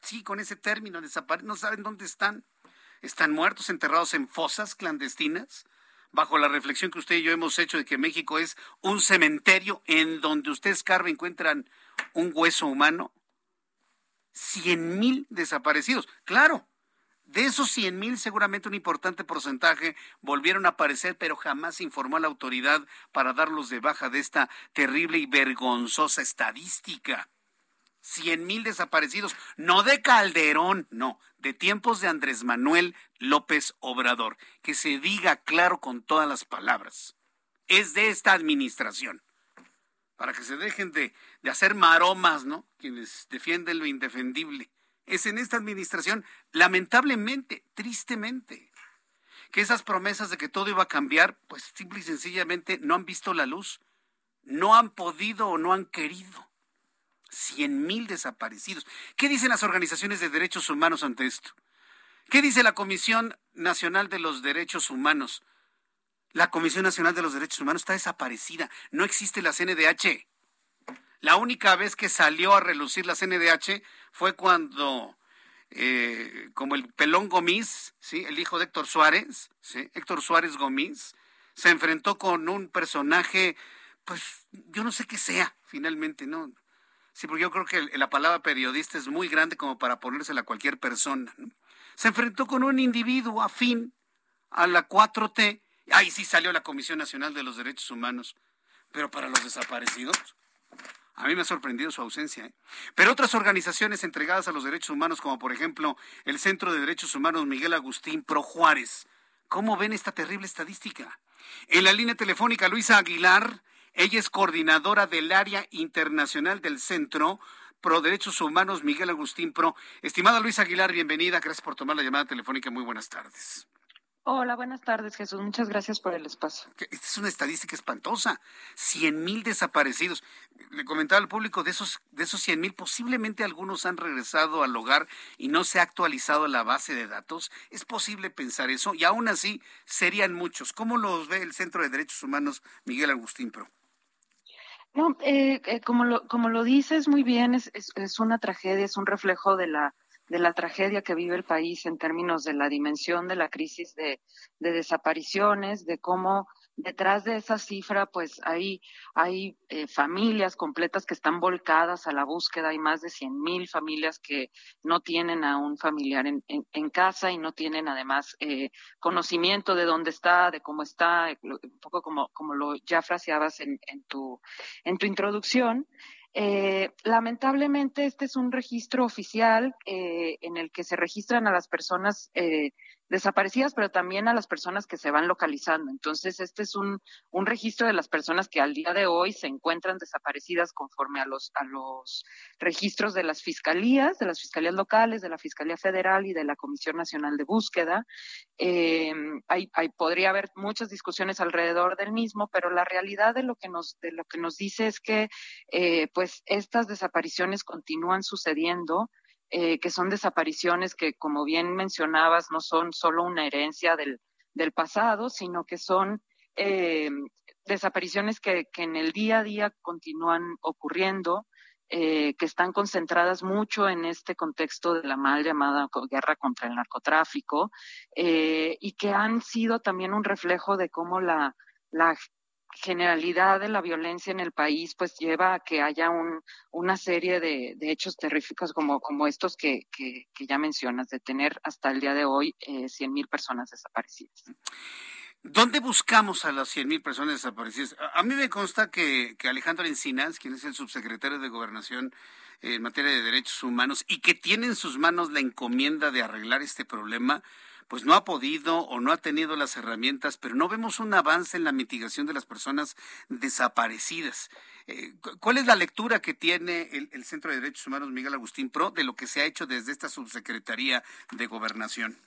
Sí, con ese término, desaparece, no saben dónde están. Están muertos, enterrados en fosas clandestinas, bajo la reflexión que usted y yo hemos hecho de que México es un cementerio en donde usted escarba encuentran un hueso humano. Cien mil desaparecidos. Claro, de esos cien mil, seguramente un importante porcentaje volvieron a aparecer, pero jamás informó a la autoridad para darlos de baja de esta terrible y vergonzosa estadística. Cien mil desaparecidos, no de Calderón, no, de tiempos de Andrés Manuel López Obrador. Que se diga claro con todas las palabras. Es de esta administración. Para que se dejen de, de hacer maromas, ¿no? Quienes defienden lo indefendible es en esta administración, lamentablemente, tristemente, que esas promesas de que todo iba a cambiar, pues simple y sencillamente no han visto la luz, no han podido o no han querido. Cien mil desaparecidos. ¿Qué dicen las organizaciones de derechos humanos ante esto? ¿Qué dice la Comisión Nacional de los Derechos Humanos? La Comisión Nacional de los Derechos Humanos está desaparecida. No existe la CNDH. La única vez que salió a relucir la CNDH fue cuando, eh, como el pelón Gomis, ¿sí? el hijo de Héctor Suárez, ¿sí? Héctor Suárez Gomis, se enfrentó con un personaje, pues yo no sé qué sea, finalmente, ¿no? Sí, porque yo creo que la palabra periodista es muy grande como para ponérsela a cualquier persona. Se enfrentó con un individuo afín a la 4T. Ahí sí salió la Comisión Nacional de los Derechos Humanos. Pero para los desaparecidos, a mí me ha sorprendido su ausencia. ¿eh? Pero otras organizaciones entregadas a los derechos humanos, como por ejemplo el Centro de Derechos Humanos Miguel Agustín Pro Juárez, ¿cómo ven esta terrible estadística? En la línea telefónica, Luisa Aguilar, ella es coordinadora del área internacional del Centro Pro Derechos Humanos Miguel Agustín Pro. Estimada Luisa Aguilar, bienvenida. Gracias por tomar la llamada telefónica. Muy buenas tardes. Hola, buenas tardes, Jesús. Muchas gracias por el espacio. Esta es una estadística espantosa. Cien mil desaparecidos. Le comentaba al público, de esos, de esos cien mil, posiblemente algunos han regresado al hogar y no se ha actualizado la base de datos. Es posible pensar eso y aún así serían muchos. ¿Cómo los ve el Centro de Derechos Humanos Miguel Agustín Pro? No, eh, eh, como, lo, como lo dices muy bien, es, es una tragedia, es un reflejo de la de la tragedia que vive el país en términos de la dimensión de la crisis de, desapariciones, de cómo detrás de esa cifra, pues hay, hay eh, familias completas que están volcadas a la búsqueda. Hay más de 100 mil familias que no tienen a un familiar en, en, casa y no tienen además eh, conocimiento de dónde está, de cómo está, un poco como, como lo ya fraseabas en, en, tu, en tu introducción. Eh, lamentablemente, este es un registro oficial eh, en el que se registran a las personas eh, desaparecidas, pero también a las personas que se van localizando. Entonces, este es un, un registro de las personas que al día de hoy se encuentran desaparecidas conforme a los, a los registros de las fiscalías, de las fiscalías locales, de la Fiscalía Federal y de la Comisión Nacional de Búsqueda. Eh, hay, hay, podría haber muchas discusiones alrededor del mismo, pero la realidad de lo que nos, de lo que nos dice es que, eh, pues, estas desapariciones continúan sucediendo. Eh, que son desapariciones que, como bien mencionabas, no son solo una herencia del, del pasado, sino que son eh, desapariciones que, que, en el día a día continúan ocurriendo, eh, que están concentradas mucho en este contexto de la mal llamada guerra contra el narcotráfico eh, y que han sido también un reflejo de cómo la, la generalidad de la violencia en el país pues lleva a que haya un, una serie de, hechos terríficos como, estos que, ya mencionas, de tener hasta el día de hoy eh, 100 mil personas desaparecidas. ¿Dónde buscamos a las 100 mil personas desaparecidas? A, mí me consta que, que Alejandro Encinas, quien es el subsecretario de Gobernación en materia de derechos humanos y que tiene en sus manos la encomienda de arreglar este problema, pues no ha podido o no ha tenido las herramientas, pero no vemos un avance en la mitigación de las personas desaparecidas. Eh, ¿Cuál es la lectura que tiene el, el, Centro de Derechos Humanos Miguel Agustín Pro de lo que se ha hecho desde esta subsecretaría de Gobernación?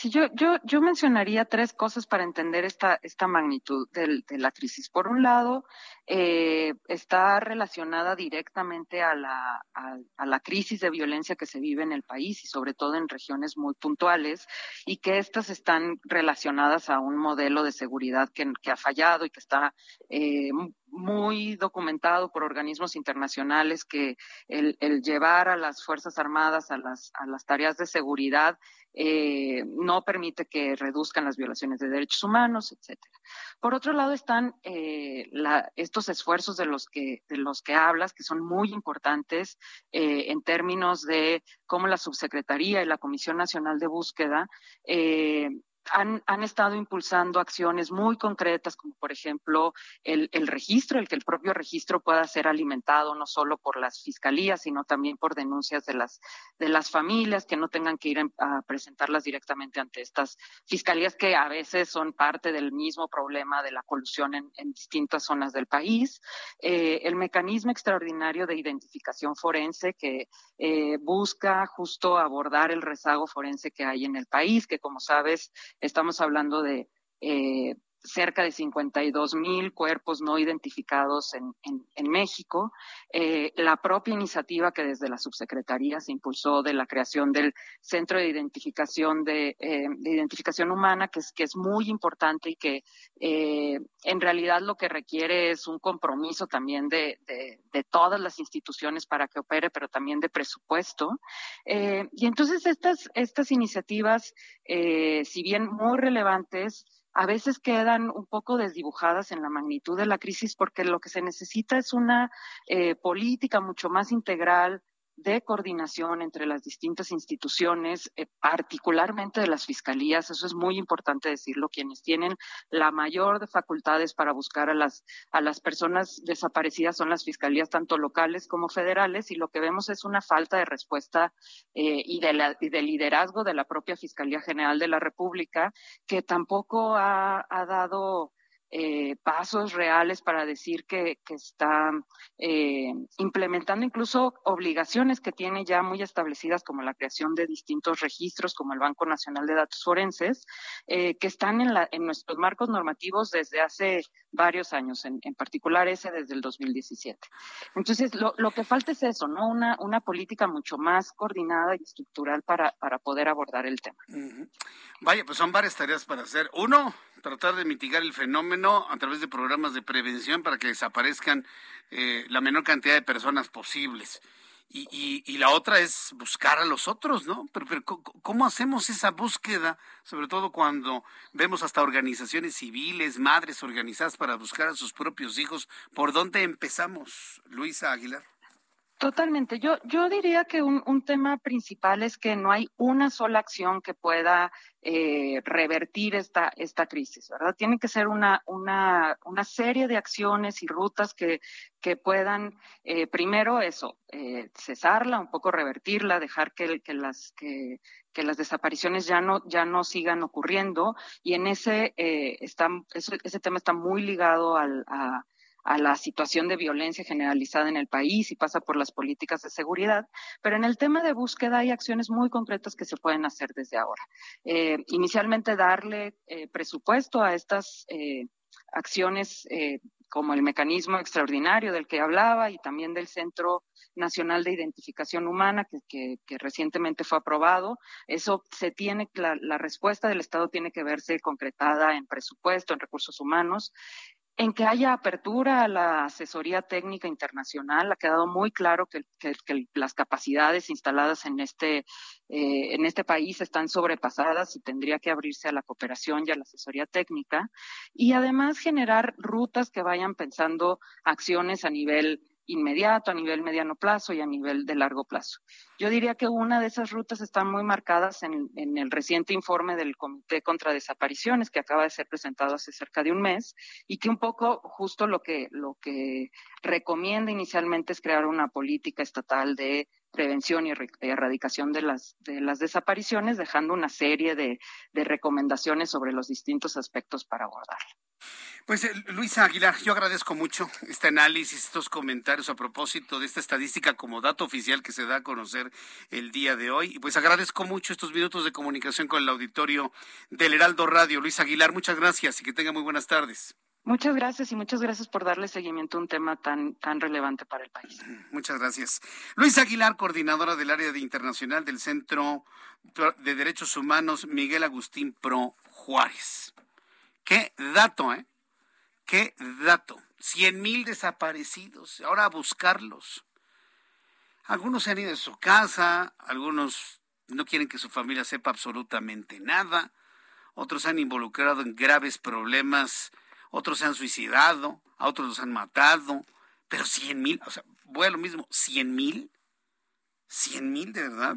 Sí, yo, yo, yo mencionaría tres cosas para entender esta, esta magnitud de la crisis. Por un lado, eh, está relacionada directamente a la, a, la crisis de violencia que se vive en el país y sobre todo en regiones muy puntuales y que estas están relacionadas a un modelo de seguridad que, que ha fallado y que está eh, muy documentado por organismos internacionales que el, el, llevar a las Fuerzas Armadas a las, a las tareas de seguridad eh, no permite que reduzcan las violaciones de derechos humanos, etcétera. Por otro lado están eh, la, estos esfuerzos de los que de los que hablas que son muy importantes eh, en términos de cómo la subsecretaría y la Comisión Nacional de Búsqueda eh, han, han, estado impulsando acciones muy concretas, como por ejemplo el, el, registro, el que el propio registro pueda ser alimentado no solo por las fiscalías, sino también por denuncias de las, de las familias, que no tengan que ir a presentarlas directamente ante estas fiscalías que a veces son parte del mismo problema de la colusión en, en distintas zonas del país. Eh, el mecanismo extraordinario de identificación forense que eh, busca justo abordar el rezago forense que hay en el país, que como sabes, Estamos hablando de eh, cerca de 52 mil cuerpos no identificados en, en, México. Eh, la propia iniciativa que desde la subsecretaría se impulsó de la creación del Centro de Identificación de, eh, de Identificación Humana, que es, que es muy importante y que eh, en realidad lo que requiere es un compromiso también de, de, de todas las instituciones para que opere, pero también de presupuesto. Eh, y entonces estas, estas iniciativas, eh, si bien muy relevantes, a veces quedan un poco desdibujadas en la magnitud de la crisis porque lo que se necesita es una eh, política mucho más integral de coordinación entre las distintas instituciones, eh, particularmente de las fiscalías, eso es muy importante decirlo, quienes tienen la mayor de facultades para buscar a las, a las personas desaparecidas son las fiscalías tanto locales como federales y lo que vemos es una falta de respuesta eh, y, de la, y de liderazgo de la propia Fiscalía General de la República, que tampoco ha, ha dado eh, pasos reales para decir que, está eh, implementando incluso obligaciones que tiene ya muy establecidas como la creación de distintos registros como el Banco Nacional de Datos Forenses eh, que están en, la, en nuestros marcos normativos desde hace varios años, en, particular ese desde el 2017. Entonces, lo, lo, que falta es eso, ¿no? Una, una política mucho más coordinada y estructural para, para poder abordar el tema. Vaya, pues son varias tareas para hacer. Uno, tratar de mitigar el fenómeno a través de programas de prevención para que desaparezcan eh, la menor cantidad de personas posibles. Y, y, y, la otra es buscar a los otros, ¿no? Pero, pero, ¿cómo hacemos esa búsqueda? Sobre todo cuando vemos hasta organizaciones civiles, madres organizadas para buscar a sus propios hijos. ¿Por dónde empezamos, Luisa Aguilar? Totalmente. Yo, yo diría que un, un, tema principal es que no hay una sola acción que pueda eh, revertir esta, esta crisis, ¿verdad? Tiene que ser una, una, una serie de acciones y rutas que, que puedan, eh, primero eso, eh, cesarla, un poco revertirla, dejar que, que las, que, que las desapariciones ya no, ya no sigan ocurriendo. Y en ese, eh, está, ese, ese tema está muy ligado al, a, a la situación de violencia generalizada en el país y pasa por las políticas de seguridad, pero en el tema de búsqueda hay acciones muy concretas que se pueden hacer desde ahora. Eh, inicialmente darle eh, presupuesto a estas eh, acciones como el mecanismo extraordinario del que hablaba y también del Centro Nacional de Identificación Humana que recientemente fue aprobado. Eso se tiene, la, la respuesta del Estado tiene que verse concretada en presupuesto, en recursos humanos en que haya apertura a la asesoría técnica internacional. Ha quedado muy claro que, las capacidades instaladas en este, eh, en este país están sobrepasadas y tendría que abrirse a la cooperación y a la asesoría técnica. Y además generar rutas que vayan pensando acciones a nivel inmediato, a nivel mediano plazo y a nivel de largo plazo. Yo diría que una de esas rutas están muy marcadas en, en, el reciente informe del Comité contra Desapariciones que acaba de ser presentado hace cerca de un mes y que un poco justo lo que, lo que recomienda inicialmente es crear una política estatal de prevención y erradicación de las, de las desapariciones, dejando una serie de, recomendaciones sobre los distintos aspectos para abordar. Pues eh, Luisa Aguilar, yo agradezco mucho este análisis, estos comentarios a propósito de esta estadística como dato oficial que se da a conocer el día de hoy. Y pues agradezco mucho estos minutos de comunicación con el auditorio del Heraldo Radio. Luisa Aguilar, muchas gracias y que tenga muy buenas tardes. Muchas gracias y muchas gracias por darle seguimiento a un tema tan, tan relevante para el país. [CLEARS THROAT] Muchas gracias. Luisa Aguilar, coordinadora del área de internacional del Centro de Derechos Humanos Miguel Agustín Pro Juárez. Qué dato, ¿eh? Qué dato. Cien mil desaparecidos. Ahora a buscarlos. Algunos se han ido de su casa, algunos no quieren que su familia sepa absolutamente nada, otros se han involucrado en graves problemas, otros se han suicidado, a otros los han matado, pero cien mil, o sea, voy a lo mismo, cien mil, cien mil de verdad.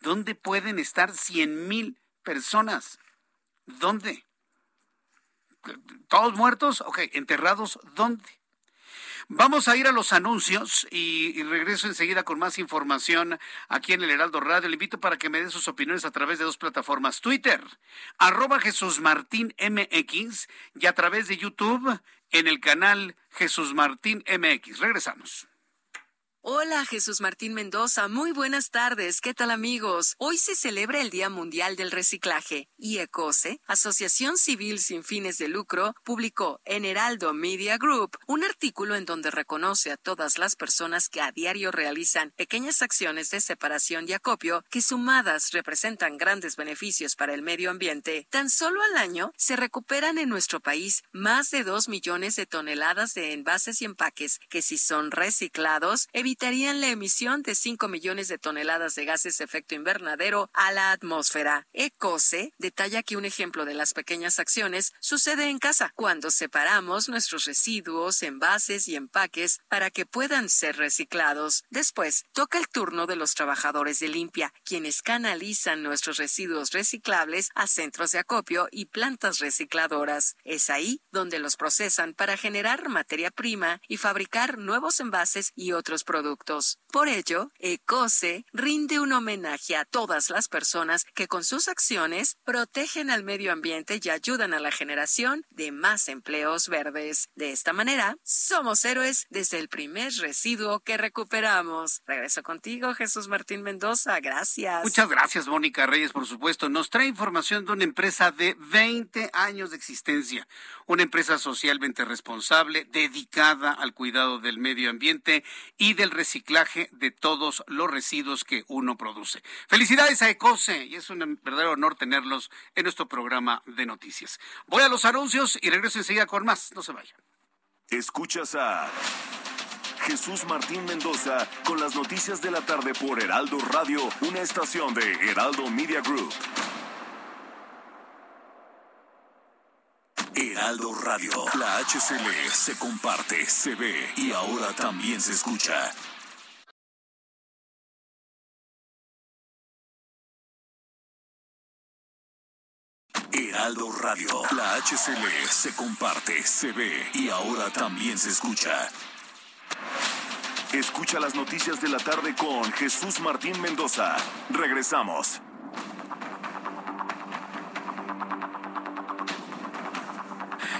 ¿Dónde pueden estar cien mil personas? ¿Dónde? ¿Todos muertos? Ok, enterrados, ¿dónde? Vamos a ir a los anuncios y, regreso enseguida con más información aquí en el Heraldo Radio. Le invito para que me den sus opiniones a través de dos plataformas. Twitter, arroba Jesús Martín MX y a través de YouTube en el canal Jesús Martín MX. Regresamos. Hola Jesús Martín Mendoza, muy buenas tardes, ¿qué tal amigos? Hoy se celebra el Día Mundial del Reciclaje y ECOSE, Asociación Civil sin fines de lucro, publicó en Heraldo Media Group un artículo en donde reconoce a todas las personas que a diario realizan pequeñas acciones de separación y acopio que sumadas representan grandes beneficios para el medio ambiente. Tan solo al año se recuperan en nuestro país más de dos millones de toneladas de envases y empaques que si son reciclados evitan evitarían la emisión de 5 millones de toneladas de gases de efecto invernadero a la atmósfera. ECOSE detalla que un ejemplo de las pequeñas acciones sucede en casa, cuando separamos nuestros residuos, envases y empaques para que puedan ser reciclados. Después, toca el turno de los trabajadores de limpia, quienes canalizan nuestros residuos reciclables a centros de acopio y plantas recicladoras. Es ahí donde los procesan para generar materia prima y fabricar nuevos envases y otros productos productos por ello, ECOSE rinde un homenaje a todas las personas que con sus acciones protegen al medio ambiente y ayudan a la generación de más empleos verdes. De esta manera, somos héroes desde el primer residuo que recuperamos. Regreso contigo, Jesús Martín Mendoza. Gracias. Muchas gracias, Mónica Reyes, por supuesto. Nos trae información de una empresa de 20 años de existencia, una empresa socialmente responsable, dedicada al cuidado del medio ambiente y del reciclaje de todos los residuos que uno produce. Felicidades a Ecose y es un verdadero honor tenerlos en nuestro programa de noticias. Voy a los anuncios y regreso enseguida con más. No se vayan. Escuchas a Jesús Martín Mendoza con las noticias de la tarde por Heraldo Radio, una estación de Heraldo Media Group. Heraldo Radio. La HCL se comparte, se ve y ahora también se escucha. Heraldo Radio. La HCL se comparte, se ve y ahora también se escucha. Escucha las noticias de la tarde con Jesús Martín Mendoza. Regresamos.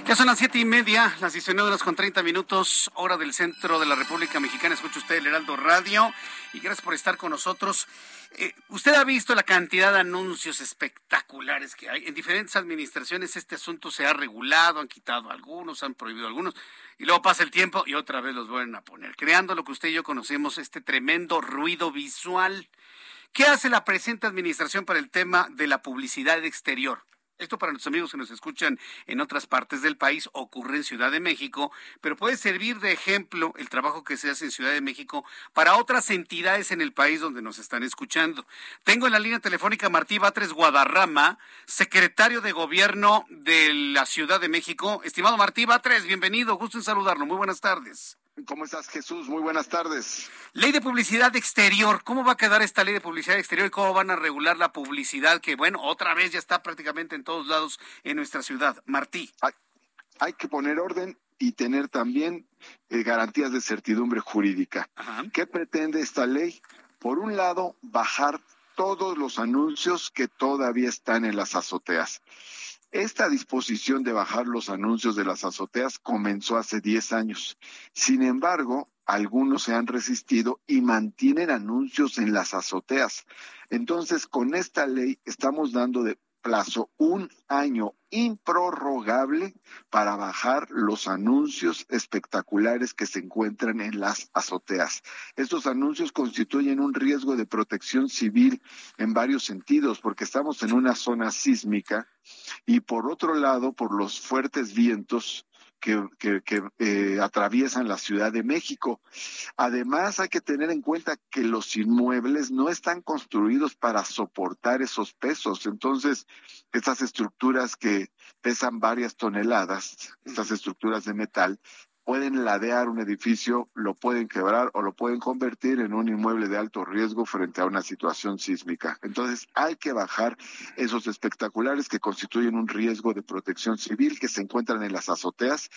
Ya son las siete y media, las 19 horas con 30 minutos, hora del centro de la República Mexicana. Escucha usted el Heraldo Radio y gracias por estar con nosotros. Eh, usted ha visto la cantidad de anuncios espectaculares que hay. En diferentes administraciones este asunto se ha regulado, han quitado algunos, han prohibido algunos, y luego pasa el tiempo y otra vez los vuelven a poner, creando lo que usted y yo conocemos, este tremendo ruido visual. ¿Qué hace la presente administración para el tema de la publicidad exterior? Esto para nuestros amigos que nos escuchan en otras partes del país ocurre en Ciudad de México, pero puede servir de ejemplo el trabajo que se hace en Ciudad de México para otras entidades en el país donde nos están escuchando. Tengo en la línea telefónica Martí Batres Guadarrama, secretario de Gobierno de la Ciudad de México. Estimado Martí Batres, bienvenido, gusto en saludarlo. Muy buenas tardes. ¿Cómo estás, Jesús? Muy buenas tardes. Ley de publicidad exterior. ¿Cómo va a quedar esta ley de publicidad exterior y cómo van a regular la publicidad que, bueno, otra vez ya está prácticamente en todos lados en nuestra ciudad? Martí. Hay, que poner orden y tener también eh, garantías de certidumbre jurídica. ¿Qué pretende esta ley? Por un lado, bajar todos los anuncios que todavía están en las azoteas. Esta disposición de bajar los anuncios de las azoteas comenzó hace 10 años. Sin embargo, algunos se han resistido y mantienen anuncios en las azoteas. Entonces, con esta ley estamos dando de plazo un año improrrogable para bajar los anuncios espectaculares que se encuentran en las azoteas. Estos anuncios constituyen un riesgo de protección civil en varios sentidos, porque estamos en una zona sísmica y por otro lado, por los fuertes vientos, que, eh, atraviesan la Ciudad de México. Además, hay que tener en cuenta que los inmuebles no están construidos para soportar esos pesos. Entonces, estas estructuras que pesan varias toneladas, estas estructuras de metal, pueden ladear un edificio, lo pueden quebrar o lo pueden convertir en un inmueble de alto riesgo frente a una situación sísmica. Entonces hay que bajar esos espectaculares que constituyen un riesgo de protección civil que se encuentran en las azoteas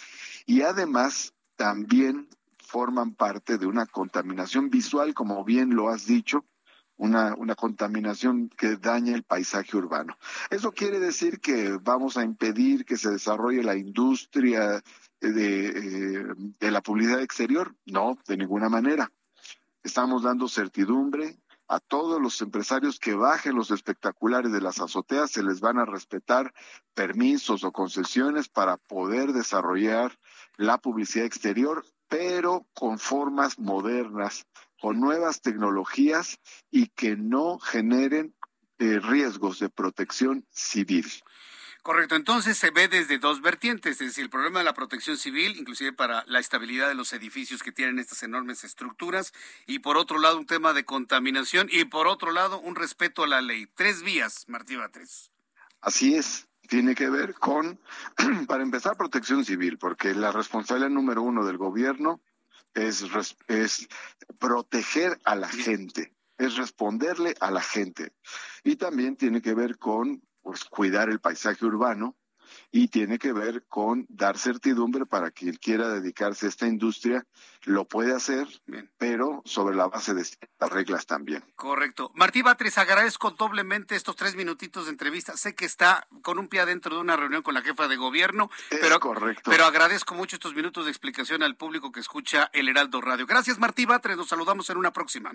y además también forman parte de una contaminación visual, como bien lo has dicho, una, una, contaminación que daña el paisaje urbano. Eso quiere decir que vamos a impedir que se desarrolle la industria de, de la publicidad exterior? No, de ninguna manera. Estamos dando certidumbre a todos los empresarios que bajen los espectaculares de las azoteas, se les van a respetar permisos o concesiones para poder desarrollar la publicidad exterior, pero con formas modernas, con nuevas tecnologías y que no generen eh, riesgos de protección civil. Correcto, entonces se ve desde dos vertientes, es decir, el problema de la protección civil, inclusive para la estabilidad de los edificios que tienen estas enormes estructuras, y por otro lado un tema de contaminación, y por otro lado un respeto a la ley. Tres vías, Martí Batres. Así es, tiene que ver con, [CLEARS THROAT] para empezar, protección civil, porque la responsabilidad número uno del gobierno es, es proteger a la gente, es responderle a la gente. Y también tiene que ver con pues cuidar el paisaje urbano y tiene que ver con dar certidumbre para quien quiera dedicarse a esta industria, lo puede hacer, pero sobre la base de estas reglas también. Correcto. Martí Batres, agradezco doblemente estos tres minutitos de entrevista. Sé que está con un pie adentro de una reunión con la jefa de gobierno, pero, correcto. pero agradezco mucho estos minutos de explicación al público que escucha el Heraldo Radio. Gracias, Martí Batres. Nos saludamos en una próxima.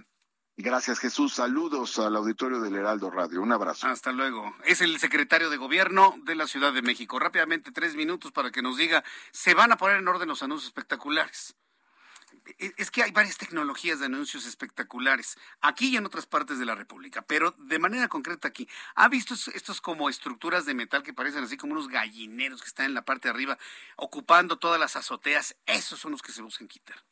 Gracias, Jesús. Saludos al auditorio del Heraldo Radio. Un abrazo. Hasta luego. Es el secretario de Gobierno de la Ciudad de México. Rápidamente, tres minutos para que nos diga, ¿se van a poner en orden los anuncios espectaculares? E, es que hay varias tecnologías de anuncios espectaculares, aquí y en otras partes de la República, pero de manera concreta aquí. ¿Ha visto estos como estructuras de metal que parecen así como unos gallineros que están en la parte de arriba, ocupando todas las azoteas? Esos son los que se buscan quitar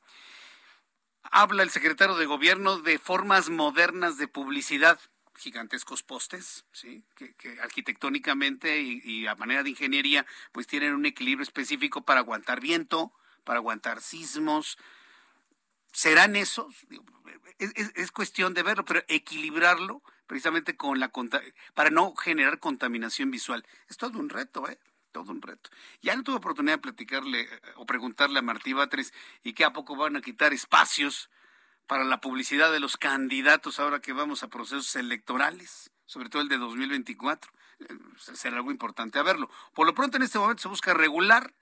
habla el secretario de gobierno de formas modernas de publicidad, gigantescos postes, ¿sí? que, arquitectónicamente y, a manera de ingeniería, pues tienen un equilibrio específico para aguantar viento, para aguantar sismos. ¿Serán esos? Es, cuestión de verlo, pero equilibrarlo precisamente con la para no generar contaminación visual. Es todo un reto, ¿eh? Todo un reto. Ya no tuve oportunidad de platicarle eh, o preguntarle a Martí Batres y que a poco van a quitar espacios para la publicidad de los candidatos ahora que vamos a procesos electorales, sobre todo el de 2024. Eh, será algo importante a verlo. Por lo pronto en este momento se busca regular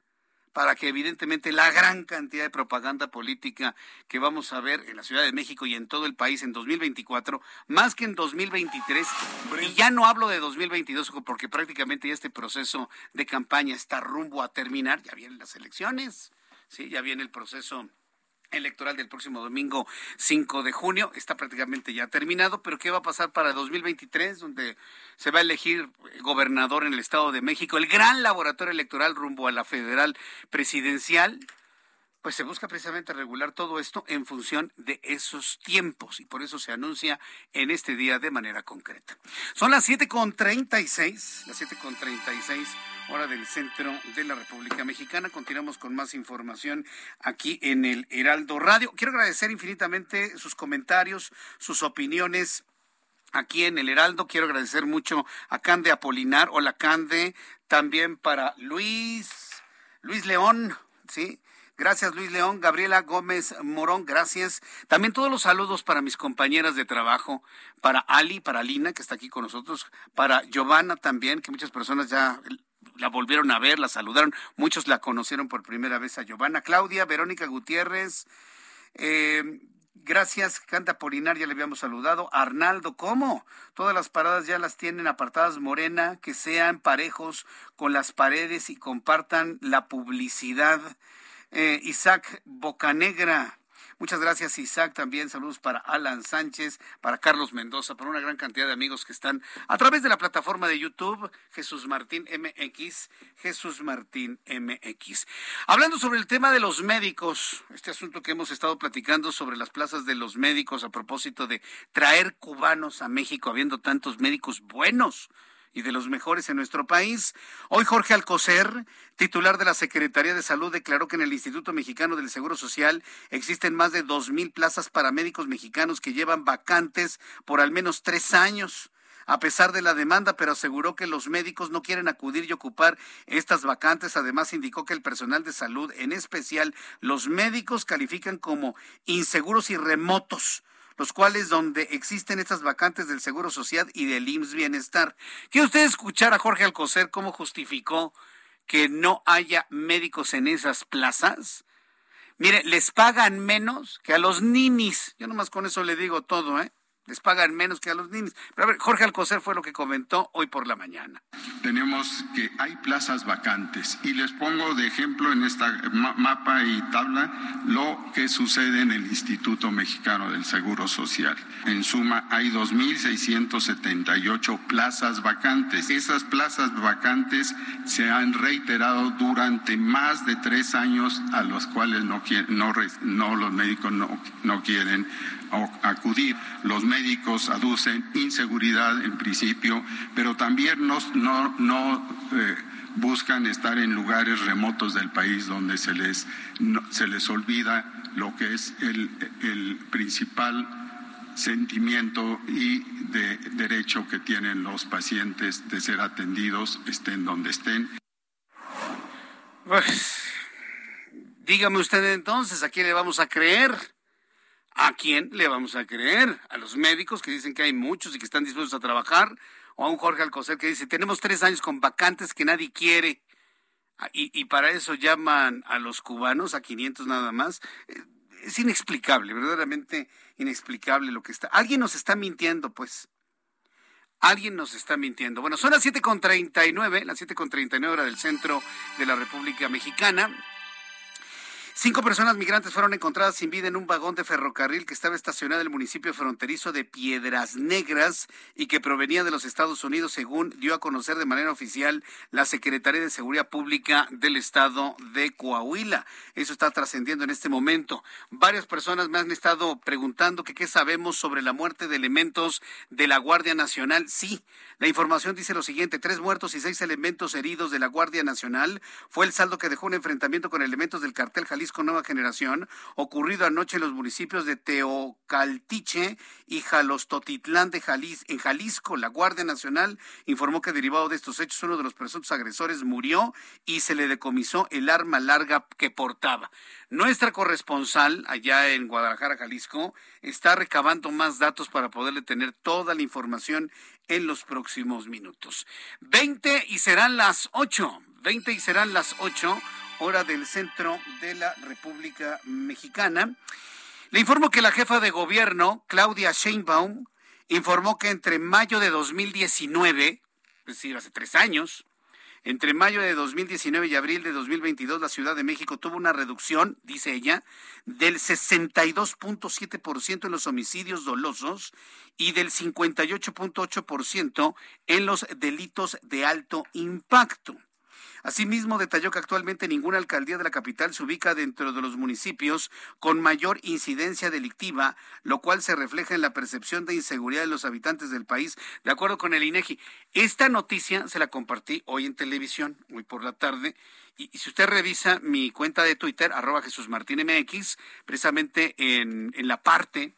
para que evidentemente la gran cantidad de propaganda política que vamos a ver en la Ciudad de México y en todo el país en 2024, más que en 2023, y ya no hablo de 2022 porque prácticamente ya este proceso de campaña está rumbo a terminar, ya vienen las elecciones, sí, ya viene el proceso electoral del próximo domingo 5 de junio. Está prácticamente ya terminado, pero ¿qué va a pasar para 2023, donde se va a elegir gobernador en el Estado de México, el gran laboratorio electoral rumbo a la federal presidencial? Pues se busca precisamente regular todo esto en función de esos tiempos y por eso se anuncia en este día de manera concreta. Son las 7.36, las 7.36 hora del centro de la República Mexicana. Continuamos con más información aquí en el Heraldo Radio. Quiero agradecer infinitamente sus comentarios, sus opiniones aquí en el Heraldo. Quiero agradecer mucho a Cande Apolinar. Hola Cande. También para Luis, Luis León, ¿sí? Gracias, Luis León. Gabriela Gómez Morón, gracias. También todos los saludos para mis compañeras de trabajo, para Ali, para Lina, que está aquí con nosotros, para Giovanna también, que muchas personas ya la volvieron a ver, la saludaron, muchos la conocieron por primera vez a Giovanna, Claudia, Verónica Gutiérrez, eh, Gracias, Canta Polinar, ya le habíamos saludado. Arnaldo, ¿cómo? Todas las paradas ya las tienen apartadas Morena, que sean parejos con las paredes y compartan la publicidad. Eh, Isaac Bocanegra, Muchas gracias, Isaac. También saludos para Alan Sánchez, para Carlos Mendoza, para una gran cantidad de amigos que están a través de la plataforma de YouTube, Jesús Martín MX, Jesús Martín MX. Hablando sobre el tema de los médicos, este asunto que hemos estado platicando sobre las plazas de los médicos a propósito de traer cubanos a México, habiendo tantos médicos buenos y de los mejores en nuestro país. Hoy Jorge Alcocer, titular de la Secretaría de Salud, declaró que en el Instituto Mexicano del Seguro Social existen más de dos mil plazas para médicos mexicanos que llevan vacantes por al menos tres años a pesar de la demanda, pero aseguró que los médicos no quieren acudir y ocupar estas vacantes. Además, indicó que el personal de salud, en especial los médicos, califican como inseguros y remotos los cuales donde existen estas vacantes del Seguro Social y del IMSS Bienestar. ¿Quiere usted escuchar a Jorge Alcocer cómo justificó que no haya médicos en esas plazas? Mire, les pagan menos que a los ninis. Yo nomás con eso le digo todo, ¿eh? Les pagan menos que a los niños. Pero a ver, Jorge Alcocer fue lo que comentó hoy por la mañana. Tenemos que hay plazas vacantes y les pongo de ejemplo en esta mapa y tabla lo que sucede en el Instituto Mexicano del Seguro Social. En suma, hay 2.678 plazas vacantes. Esas plazas vacantes se han reiterado durante más de tres años a los cuales no, no, no los médicos no, no quieren acudir. Los médicos aducen inseguridad en principio, pero también no, no, eh, buscan estar en lugares remotos del país donde se les, se les olvida lo que es el, el principal sentimiento y de derecho que tienen los pacientes de ser atendidos, estén donde estén. Pues, dígame usted entonces, ¿a quién le vamos a creer? ¿A quién le vamos a creer? ¿A los médicos que dicen que hay muchos y que están dispuestos a trabajar? ¿O a un Jorge Alcocer que dice, tenemos tres años con vacantes que nadie quiere? Ah, y, y para eso llaman a los cubanos, a 500 nada más. Eh, es inexplicable, verdaderamente inexplicable lo que está. Alguien nos está mintiendo, pues. Alguien nos está mintiendo. Bueno, son las 7.39, las 7.39 hora del centro de la República Mexicana. Cinco personas migrantes fueron encontradas sin vida en un vagón de ferrocarril que estaba estacionado en el municipio fronterizo de Piedras Negras y que provenía de los Estados Unidos, según dio a conocer de manera oficial la Secretaría de Seguridad Pública del Estado de Coahuila. Eso está trascendiendo en este momento. Varias personas me han estado preguntando qué sabemos sobre la muerte de elementos de la Guardia Nacional. Sí, la información dice lo siguiente, tres muertos y seis elementos heridos de la Guardia Nacional fue el saldo que dejó un enfrentamiento con elementos del cartel Jalisco Nueva Generación, ocurrido anoche en los municipios de Teocaltiche y Jalostotitlán de Jalis, en Jalisco. La Guardia Nacional informó que derivado de estos hechos uno de los presuntos agresores murió y se le decomisó el arma larga que portaba. Nuestra corresponsal allá en Guadalajara, Jalisco, está recabando más datos para poderle tener toda la información en los próximos minutos. 20 y serán las 8. 20 y serán las 8 hora del centro de la República Mexicana. Le informo que la jefa de gobierno, Claudia Sheinbaum, informó que entre mayo de 2019, es decir, hace tres años, entre mayo de 2019 y abril de 2022, la Ciudad de México tuvo una reducción, dice ella, del 62.7% en los homicidios dolosos y del 58.8% en los delitos de alto impacto. Asimismo, detalló que actualmente ninguna alcaldía de la capital se ubica dentro de los municipios con mayor incidencia delictiva, lo cual se refleja en la percepción de inseguridad de los habitantes del país, de acuerdo con el INEGI. Esta noticia se la compartí hoy en televisión, hoy por la tarde, y, si usted revisa mi cuenta de Twitter, arroba Jesús Martín MX, precisamente en, la parte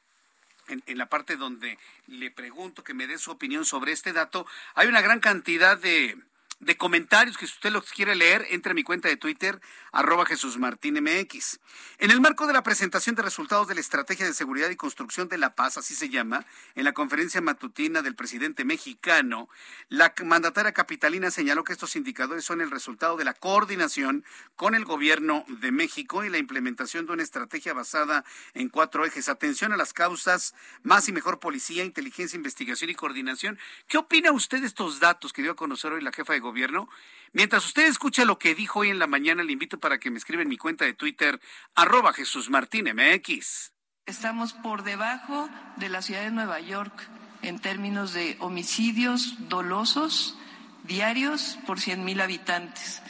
en, la parte donde le pregunto que me dé su opinión sobre este dato, hay una gran cantidad de, de comentarios que si usted los quiere leer, entre a mi cuenta de Twitter, arroba Jesús Martín MX. En el marco de la presentación de resultados de la Estrategia de Seguridad y Construcción de la Paz, así se llama, en la conferencia matutina del presidente mexicano, la mandataria capitalina señaló que estos indicadores son el resultado de la coordinación con el gobierno de México y la implementación de una estrategia basada en cuatro ejes. Atención a las causas, más y mejor policía, inteligencia, investigación y coordinación. ¿Qué opina usted de estos datos que dio a conocer hoy la jefa de gobierno? Mientras usted escucha lo que dijo hoy en la mañana, le invito para que me escriba en mi cuenta de Twitter, arroba Jesús Martín MX. Estamos por debajo de la ciudad de Nueva York en términos de homicidios dolosos diarios por 100.000 habitantes,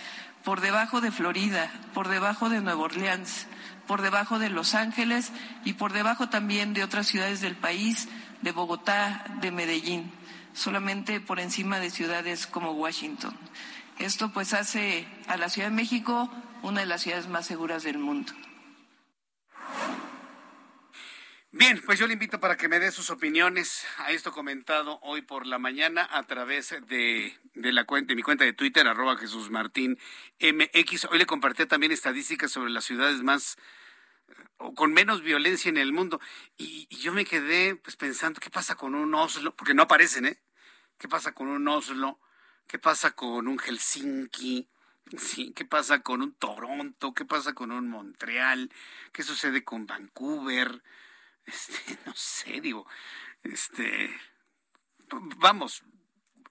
por debajo de Florida, por debajo de Nueva Orleans, por debajo de Los Ángeles y por debajo también de otras ciudades del país, de Bogotá, de Medellín, solamente por encima de ciudades como Washington. Esto pues hace a la Ciudad de México una de las ciudades más seguras del mundo. Bien, pues yo le invito para que me dé sus opiniones a esto comentado hoy por la mañana a través de, la cuenta, de mi cuenta de Twitter, arroba Jesús Martín MX. Hoy le compartí también estadísticas sobre las ciudades más con menos violencia en el mundo. Y, yo me quedé pues pensando, ¿qué pasa con un Oslo? Porque no aparecen, ¿eh? ¿Qué pasa con un Oslo? ¿Qué pasa con un Helsinki? ¿qué pasa con un Toronto? ¿Qué pasa con un Montreal? ¿Qué sucede con Vancouver? este, [LAUGHS] no sé, digo, este, vamos,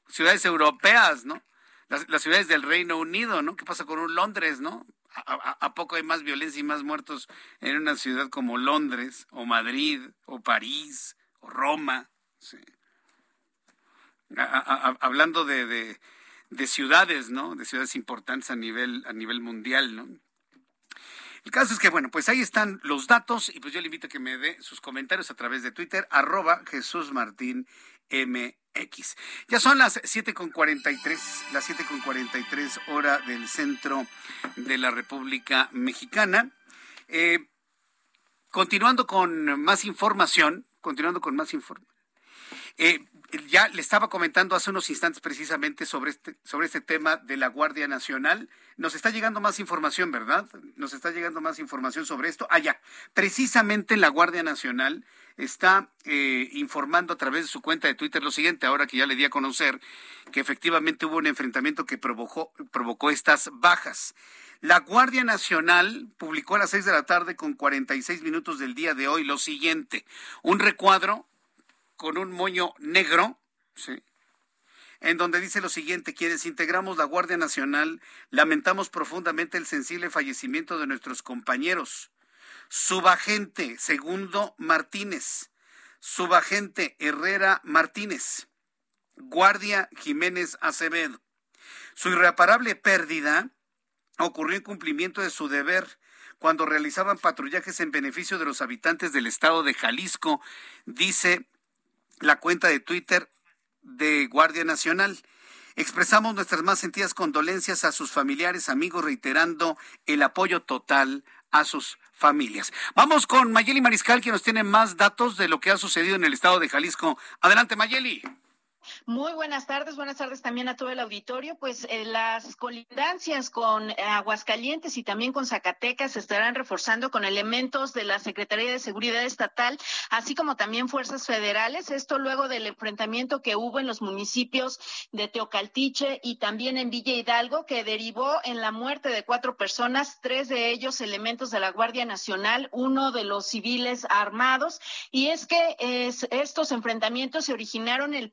ciudades europeas, ¿no? Las, ciudades del Reino Unido, ¿no? ¿Qué pasa con un Londres, ¿no? ¿A, poco hay más violencia y más muertos en una ciudad como Londres, o Madrid, o París, o Roma? Hablando de, de, de, ciudades, ¿no? De ciudades importantes a nivel, a nivel mundial. El caso es que, bueno, pues ahí están los datos y pues yo le invito a que me dé sus comentarios a través de Twitter, arroba Jesús Martín MX. Ya son las 7.43, las 7.43 hora del centro de la República Mexicana. Eh, continuando con más información, continuando con más información. Eh, ya le estaba comentando hace unos instantes precisamente sobre este, sobre este tema de la Guardia Nacional. Nos está llegando más información, ¿verdad? Nos está llegando más información sobre esto. Ah, ya. Precisamente la Guardia Nacional está eh, informando a través de su cuenta de Twitter lo siguiente, ahora que ya le di a conocer que efectivamente hubo un enfrentamiento que provocó, provocó estas bajas. La Guardia Nacional publicó a las seis de la tarde con 46 minutos del día de hoy lo siguiente, un recuadro con un moño negro, en donde dice lo siguiente, quienes integramos la Guardia Nacional, lamentamos profundamente el sensible fallecimiento de nuestros compañeros. Subagente Segundo Martínez, Subagente Herrera Martínez, Guardia Jiménez Acevedo. Su irreparable pérdida ocurrió en cumplimiento de su deber cuando realizaban patrullajes en beneficio de los habitantes del estado de Jalisco, dice la cuenta de Twitter de Guardia Nacional. Expresamos nuestras más sentidas condolencias a sus familiares, amigos, reiterando el apoyo total a sus familias. Vamos con Mayeli Mariscal, que nos tiene más datos de lo que ha sucedido en el estado de Jalisco. Adelante, Mayeli. Muy buenas tardes, buenas tardes también a todo el auditorio. Pues eh, las colindancias con Aguascalientes y también con Zacatecas se estarán reforzando con elementos de la Secretaría de Seguridad Estatal, así como también fuerzas federales. Esto luego del enfrentamiento que hubo en los municipios de Teocaltiche y también en Villa Hidalgo, que derivó en la muerte de cuatro personas, tres de ellos elementos de la Guardia Nacional, uno de los civiles armados. Y es que estos enfrentamientos se originaron el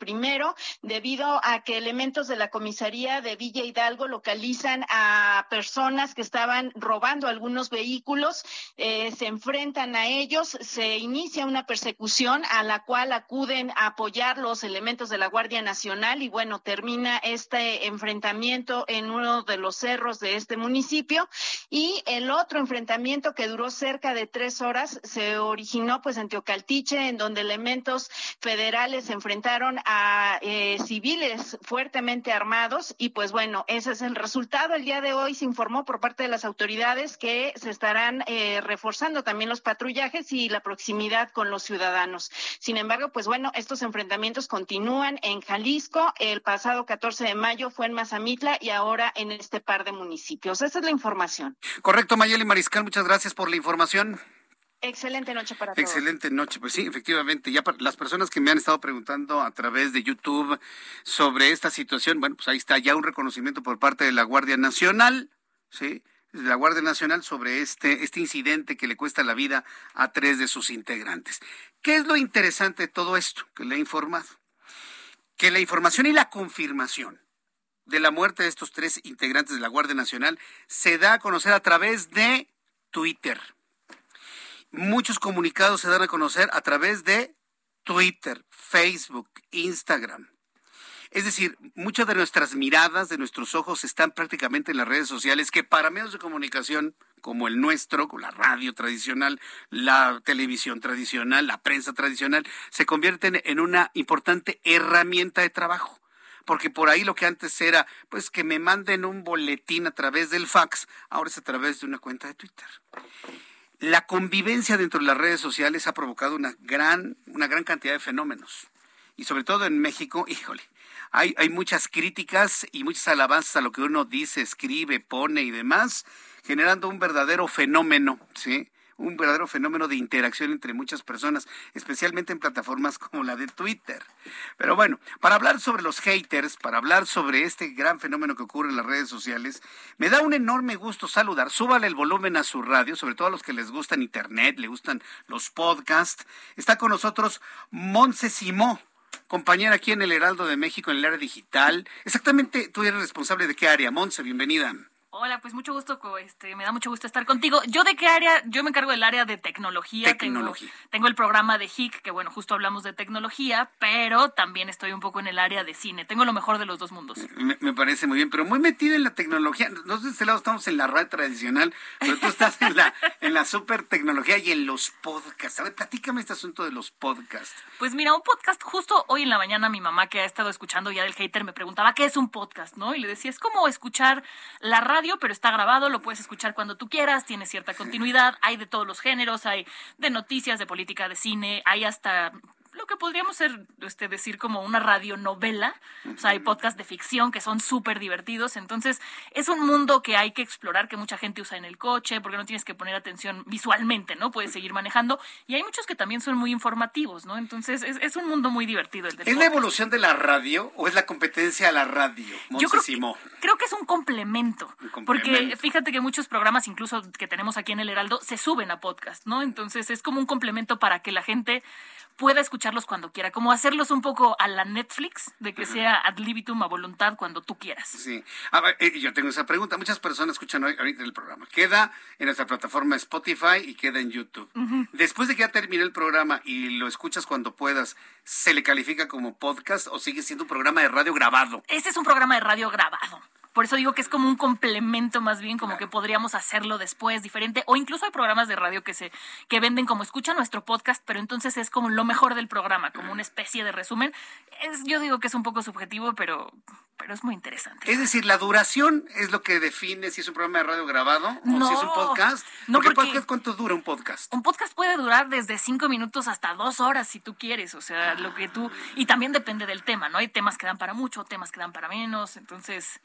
debido a que elementos de la comisaría de Villa Hidalgo localizan a personas que estaban robando algunos vehículos, eh, se enfrentan a ellos, se inicia una persecución a la cual acuden a apoyar los elementos de la Guardia Nacional y bueno, termina este enfrentamiento en uno de los cerros de este municipio. Y el otro enfrentamiento que duró cerca de tres horas se originó pues en Teocaltiche, en donde elementos federales se enfrentaron a eh, civiles fuertemente armados y pues bueno, ese es el resultado. El día de hoy se informó por parte de las autoridades que se estarán eh, reforzando también los patrullajes y la proximidad con los ciudadanos. Sin embargo, pues bueno, estos enfrentamientos continúan en Jalisco. El pasado 14 de mayo fue en Mazamitla y ahora en este par de municipios. Esa es la información. Correcto, Mayeli Mariscal, muchas gracias por la información. Excelente noche para todos. Excelente noche. Pues sí, efectivamente, ya las personas que me han estado preguntando a través de YouTube sobre esta situación, bueno, pues ahí está ya un reconocimiento por parte de la Guardia Nacional, ¿sí? De la Guardia Nacional sobre este, este incidente que le cuesta la vida a tres de sus integrantes. ¿Qué es lo interesante de todo esto que le he informado? Que la información y la confirmación de la muerte de estos tres integrantes de la Guardia Nacional se da a conocer a través de Twitter muchos comunicados se dan a conocer a través de Twitter, Facebook, Instagram. Es decir, muchas de nuestras miradas, de nuestros ojos están prácticamente en las redes sociales que para medios de comunicación como el nuestro, con la radio tradicional, la televisión tradicional, la prensa tradicional, se convierten en una importante herramienta de trabajo. Porque por ahí lo que antes era, pues que me manden un boletín a través del fax, ahora es a través de una cuenta de Twitter la convivencia dentro de las redes sociales ha provocado una gran, una gran cantidad de fenómenos. Y sobre todo en México, híjole, hay, hay muchas críticas y muchas alabanzas a lo que uno dice, escribe, pone y demás, generando un verdadero fenómeno, ¿sí? Un verdadero fenómeno de interacción entre muchas personas, especialmente en plataformas como la de Twitter. Pero bueno, para hablar sobre los haters, para hablar sobre este gran fenómeno que ocurre en las redes sociales, me da un enorme gusto saludar. Súbale el volumen a su radio, sobre todo a los que les gustan Internet, le gustan los podcasts. Está con nosotros Monse Simó compañera aquí en el Heraldo de México en el área digital. Exactamente, tú eres responsable de qué área, Monse, bienvenida. Hola, pues mucho gusto, este, me da mucho gusto estar contigo. ¿Yo de qué área? Yo me encargo del área de tecnología. Tecnología. Tengo, el programa de HIC, que bueno, justo hablamos de tecnología, pero también estoy un poco en el área de cine. Tengo lo mejor de los dos mundos. Me, parece muy bien, pero muy metida en la tecnología. Nosotros de este lado estamos en la red tradicional, pero tú estás en la, [LAUGHS] en la super tecnología y en los podcasts. A ver, platícame este asunto de los podcasts. Pues mira, un podcast, justo hoy en la mañana mi mamá que ha estado escuchando ya del hater me preguntaba, ¿qué es un podcast? ¿No? Y le decía, es como escuchar la radio, pero está grabado lo puedes escuchar cuando tú quieras, tiene cierta continuidad, hay de todos los géneros, hay de noticias, de política, de cine, hay hasta lo que podríamos ser, este, decir como una radionovela. O sea, hay podcasts de ficción que son súper divertidos. Entonces, es un mundo que hay que explorar, que mucha gente usa en el coche, porque no tienes que poner atención visualmente, ¿no? Puedes seguir manejando. Y hay muchos que también son muy informativos, ¿no? Entonces, es, un mundo muy divertido el ¿Es la evolución de la radio o es la competencia a la radio? Yo creo que, creo que, es un complemento, un complemento. Porque fíjate que muchos programas, incluso que tenemos aquí en el Heraldo, se suben a podcast, ¿no? Entonces, es como un complemento para que la gente pueda escucharlos cuando quiera, como hacerlos un poco a la Netflix, de que sea ad libitum a voluntad cuando tú quieras. Sí. A ver, eh, yo tengo esa pregunta. Muchas personas escuchan hoy, ahorita el programa. Queda en nuestra plataforma Spotify y queda en YouTube. Después de que ya termine el programa y lo escuchas cuando puedas, ¿se le califica como podcast o sigue siendo un programa de radio grabado? Este es un programa de radio grabado. Por eso digo que es como un complemento más bien, como que podríamos hacerlo después diferente. O incluso hay programas de radio que se que venden como escucha nuestro podcast, pero entonces es como lo mejor del programa, como una especie de resumen. Es, yo digo que es un poco subjetivo, pero, pero es muy interesante. Es decir, la duración es lo que define si es un programa de radio grabado o si es un podcast. No, porque, podcast, ¿cuánto dura un podcast? Un podcast puede durar desde cinco minutos hasta dos horas si tú quieres. O sea, lo que tú. Y también depende del tema, ¿no? Hay temas que dan para mucho, temas que dan para menos. Entonces.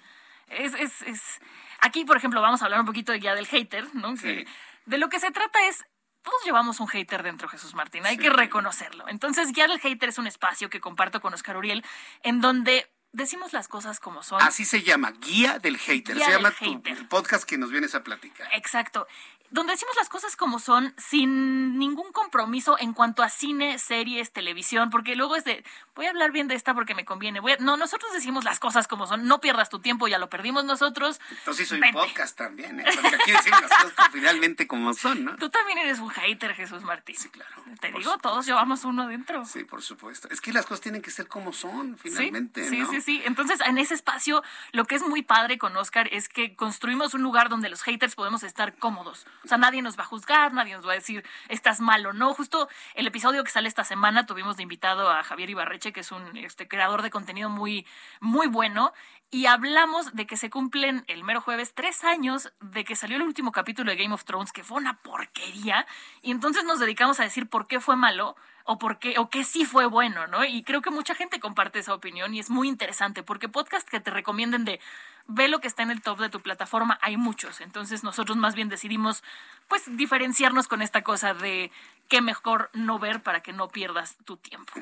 Es, es, es... Aquí, por ejemplo, vamos a hablar un poquito de ya del hater, ¿no? de lo que se trata es todos llevamos un hater dentro, Jesús Martín, hay que reconocerlo. Entonces, ya el hater es un espacio que comparto con Oscar Uriel, en donde decimos las cosas como son. Así se llama, Guía del Hater. se llama tu podcast que nos vienes a platicar. Exacto donde decimos las cosas como son, sin ningún compromiso en cuanto a cine, series, televisión, porque luego es de, voy a hablar bien de esta porque me conviene. No, nosotros decimos las cosas como son, no pierdas tu tiempo, ya lo perdimos nosotros. Entonces soy podcast también, ¿eh? porque aquí decimos las cosas finalmente como son, ¿no? Tú también eres un hater, Jesús Martín. Sí, claro. Te digo, todos llevamos uno dentro. Sí, por supuesto. Es que las cosas tienen que ser como son, finalmente. Sí, sí, sí. Entonces, en ese espacio, lo que es muy padre con Oscar es que construimos un lugar donde los haters podemos estar cómodos O sea, nadie nos va a juzgar, nadie nos va a decir estás mal o no. Justo el episodio que sale esta semana tuvimos de invitado a Javier Ibarreche, que es un este, creador de contenido muy, muy bueno, y hablamos de que se cumplen el mero jueves tres años de que salió el último capítulo de Game of Thrones, que fue una porquería, y entonces nos dedicamos a decir por qué fue malo o por qué, o qué sí fue bueno, ¿no? Y creo que mucha gente comparte esa opinión y es muy interesante, porque podcast que te recomienden de ve lo que está en el top de tu plataforma, hay muchos. Entonces nosotros más bien decidimos pues diferenciarnos con esta cosa de qué mejor no ver para que no pierdas tu tiempo.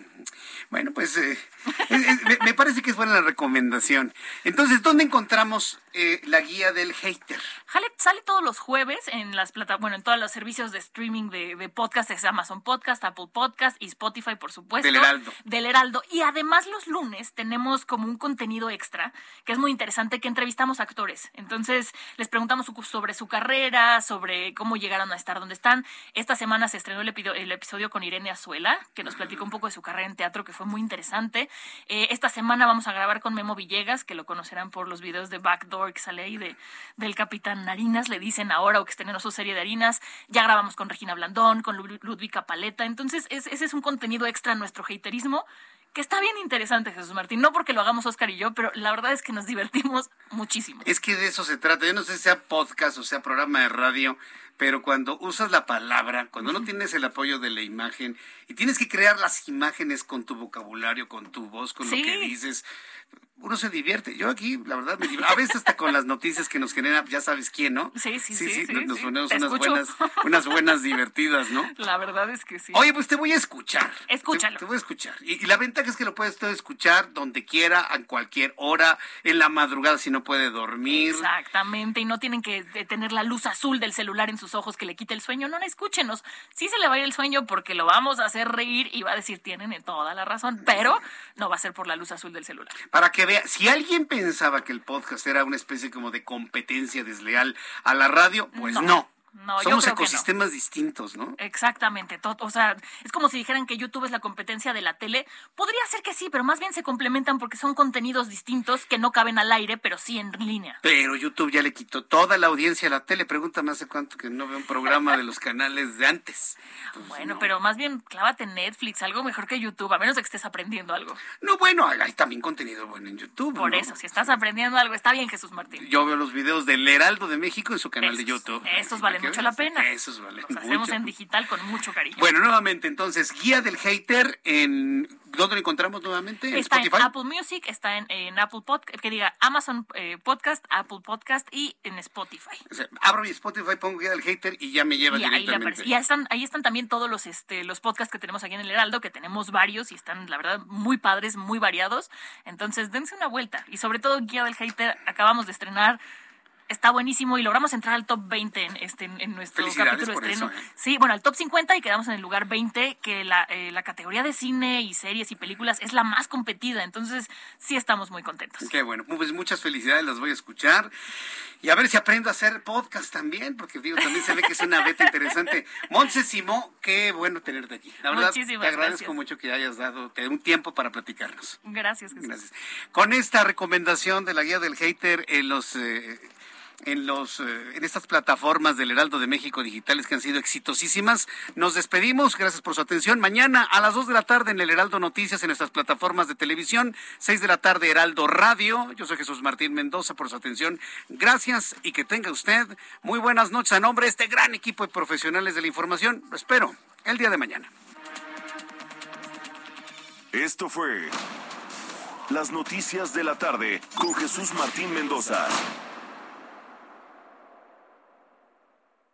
Bueno, pues eh, me, parece que es buena la recomendación. Entonces, ¿dónde encontramos eh, la guía del hater? Sale, sale todos los jueves en las plata, bueno, en todos los servicios de streaming de, de podcast, es Amazon Podcast, Apple Podcast y Spotify, por supuesto. Del Heraldo. Del Heraldo. Y además los lunes tenemos como un contenido extra que es muy interesante que entrevistamos actores. Entonces, les preguntamos sobre su carrera, sobre cómo llegaron a estar donde están. Esta semana se estrenó el, episodio con Irene Azuela, que nos platicó un poco de su carrera en teatro, que fue muy interesante. Eh, esta semana vamos a grabar con Memo Villegas, que lo conocerán por los videos de Backdoor que sale ahí de, del Capitán Narinas, le dicen ahora o que estén en su serie de harinas. Ya grabamos con Regina Blandón, con Ludwika Paleta. Entonces, ese es un contenido extra a nuestro haterismo que está bien interesante, Jesús Martín. No porque lo hagamos Oscar y yo, pero la verdad es que nos divertimos muchísimo. Es que de eso se trata. Yo no sé si sea podcast o sea programa de radio, pero cuando usas la palabra, cuando no tienes el apoyo de la imagen y tienes que crear las imágenes con tu vocabulario, con tu voz, con lo que dices, uno se divierte. Yo aquí, la verdad, me divierto. A veces hasta con las noticias que nos genera, ya sabes quién, ¿no? Sí, sí, sí. sí, nos ponemos unas buenas, unas buenas divertidas, ¿no? [LAUGHS] La verdad es que sí. Oye, pues te voy a escuchar. Escúchalo. Te, voy a escuchar. Y, la ventaja es que lo puedes escuchar donde quiera, a cualquier hora, en la madrugada si no puede dormir. Exactamente. Y no tienen que tener la luz azul del celular en sus ojos que le quite el sueño. No, no, escúchenos. Sí se le va a ir el sueño porque lo vamos a hacer reír y va a decir, tienen toda la razón, pero no va a ser por la luz azul del celular. Para que vea, si alguien pensaba que el podcast era una especie como de competencia desleal a la radio, pues no. No, Somos ecosistemas distintos, ¿no? Exactamente. o sea, es como si dijeran que YouTube es la competencia de la tele. Podría ser que sí, pero más bien se complementan porque son contenidos distintos que no caben al aire, pero sí en línea. Pero YouTube ya le quitó toda la audiencia a la tele. Pregúntame hace cuánto que no veo un programa de los canales de antes. Pues bueno, pero más bien clávate en Netflix, algo mejor que YouTube, a menos de que estés aprendiendo algo. No, bueno, hay también contenido bueno en YouTube. Por eso, si estás aprendiendo algo, está bien, Jesús Martín. Yo veo los videos del Heraldo de México en su canal de YouTube. Estos valen mucho la pena. Eso vale. Los hacemos en digital con mucho cariño. Bueno, nuevamente, entonces, guía del hater en ¿Dónde lo encontramos nuevamente? ¿En está en Apple Music, está en, Apple Podcast, que diga Amazon eh, Podcast, Apple Podcast y en Spotify. abro mi Spotify, pongo guía del hater y ya me lleva y directamente. y ahí están, ahí están también todos los, este, los podcasts que tenemos aquí en el Heraldo, que tenemos varios y están, la verdad, muy padres, muy variados. Entonces, dense una vuelta. Y sobre todo, guía del hater, acabamos de estrenar está buenísimo y logramos entrar al top 20 en, este, en nuestro capítulo de estreno. ¿eh? Sí, bueno, al top 50 y quedamos en el lugar 20, que la, eh, la categoría de cine y series y películas es la más competida, entonces sí estamos muy contentos. Qué bueno, pues muchas felicidades, las voy a escuchar. Y a ver si aprendo a hacer podcast también, porque digo, también se ve que es una beta interesante. [LAUGHS] Montse Simó, qué bueno tenerte aquí. La verdad, te agradezco mucho que hayas dado un tiempo para platicarnos. Gracias, Jesús. Gracias. Con esta recomendación de la guía del hater en los... En los eh, en estas plataformas del Heraldo de México digitales que han sido exitosísimas. Nos despedimos, gracias por su atención. Mañana a las 2 de la tarde en el Heraldo Noticias en nuestras plataformas de televisión, 6 de la tarde Heraldo Radio. Yo soy Jesús Martín Mendoza por su atención. Gracias y que tenga usted muy buenas noches a nombre de este gran equipo de profesionales de la información. Lo espero el día de mañana. Esto fue Las Noticias de la Tarde con Jesús Martín Mendoza.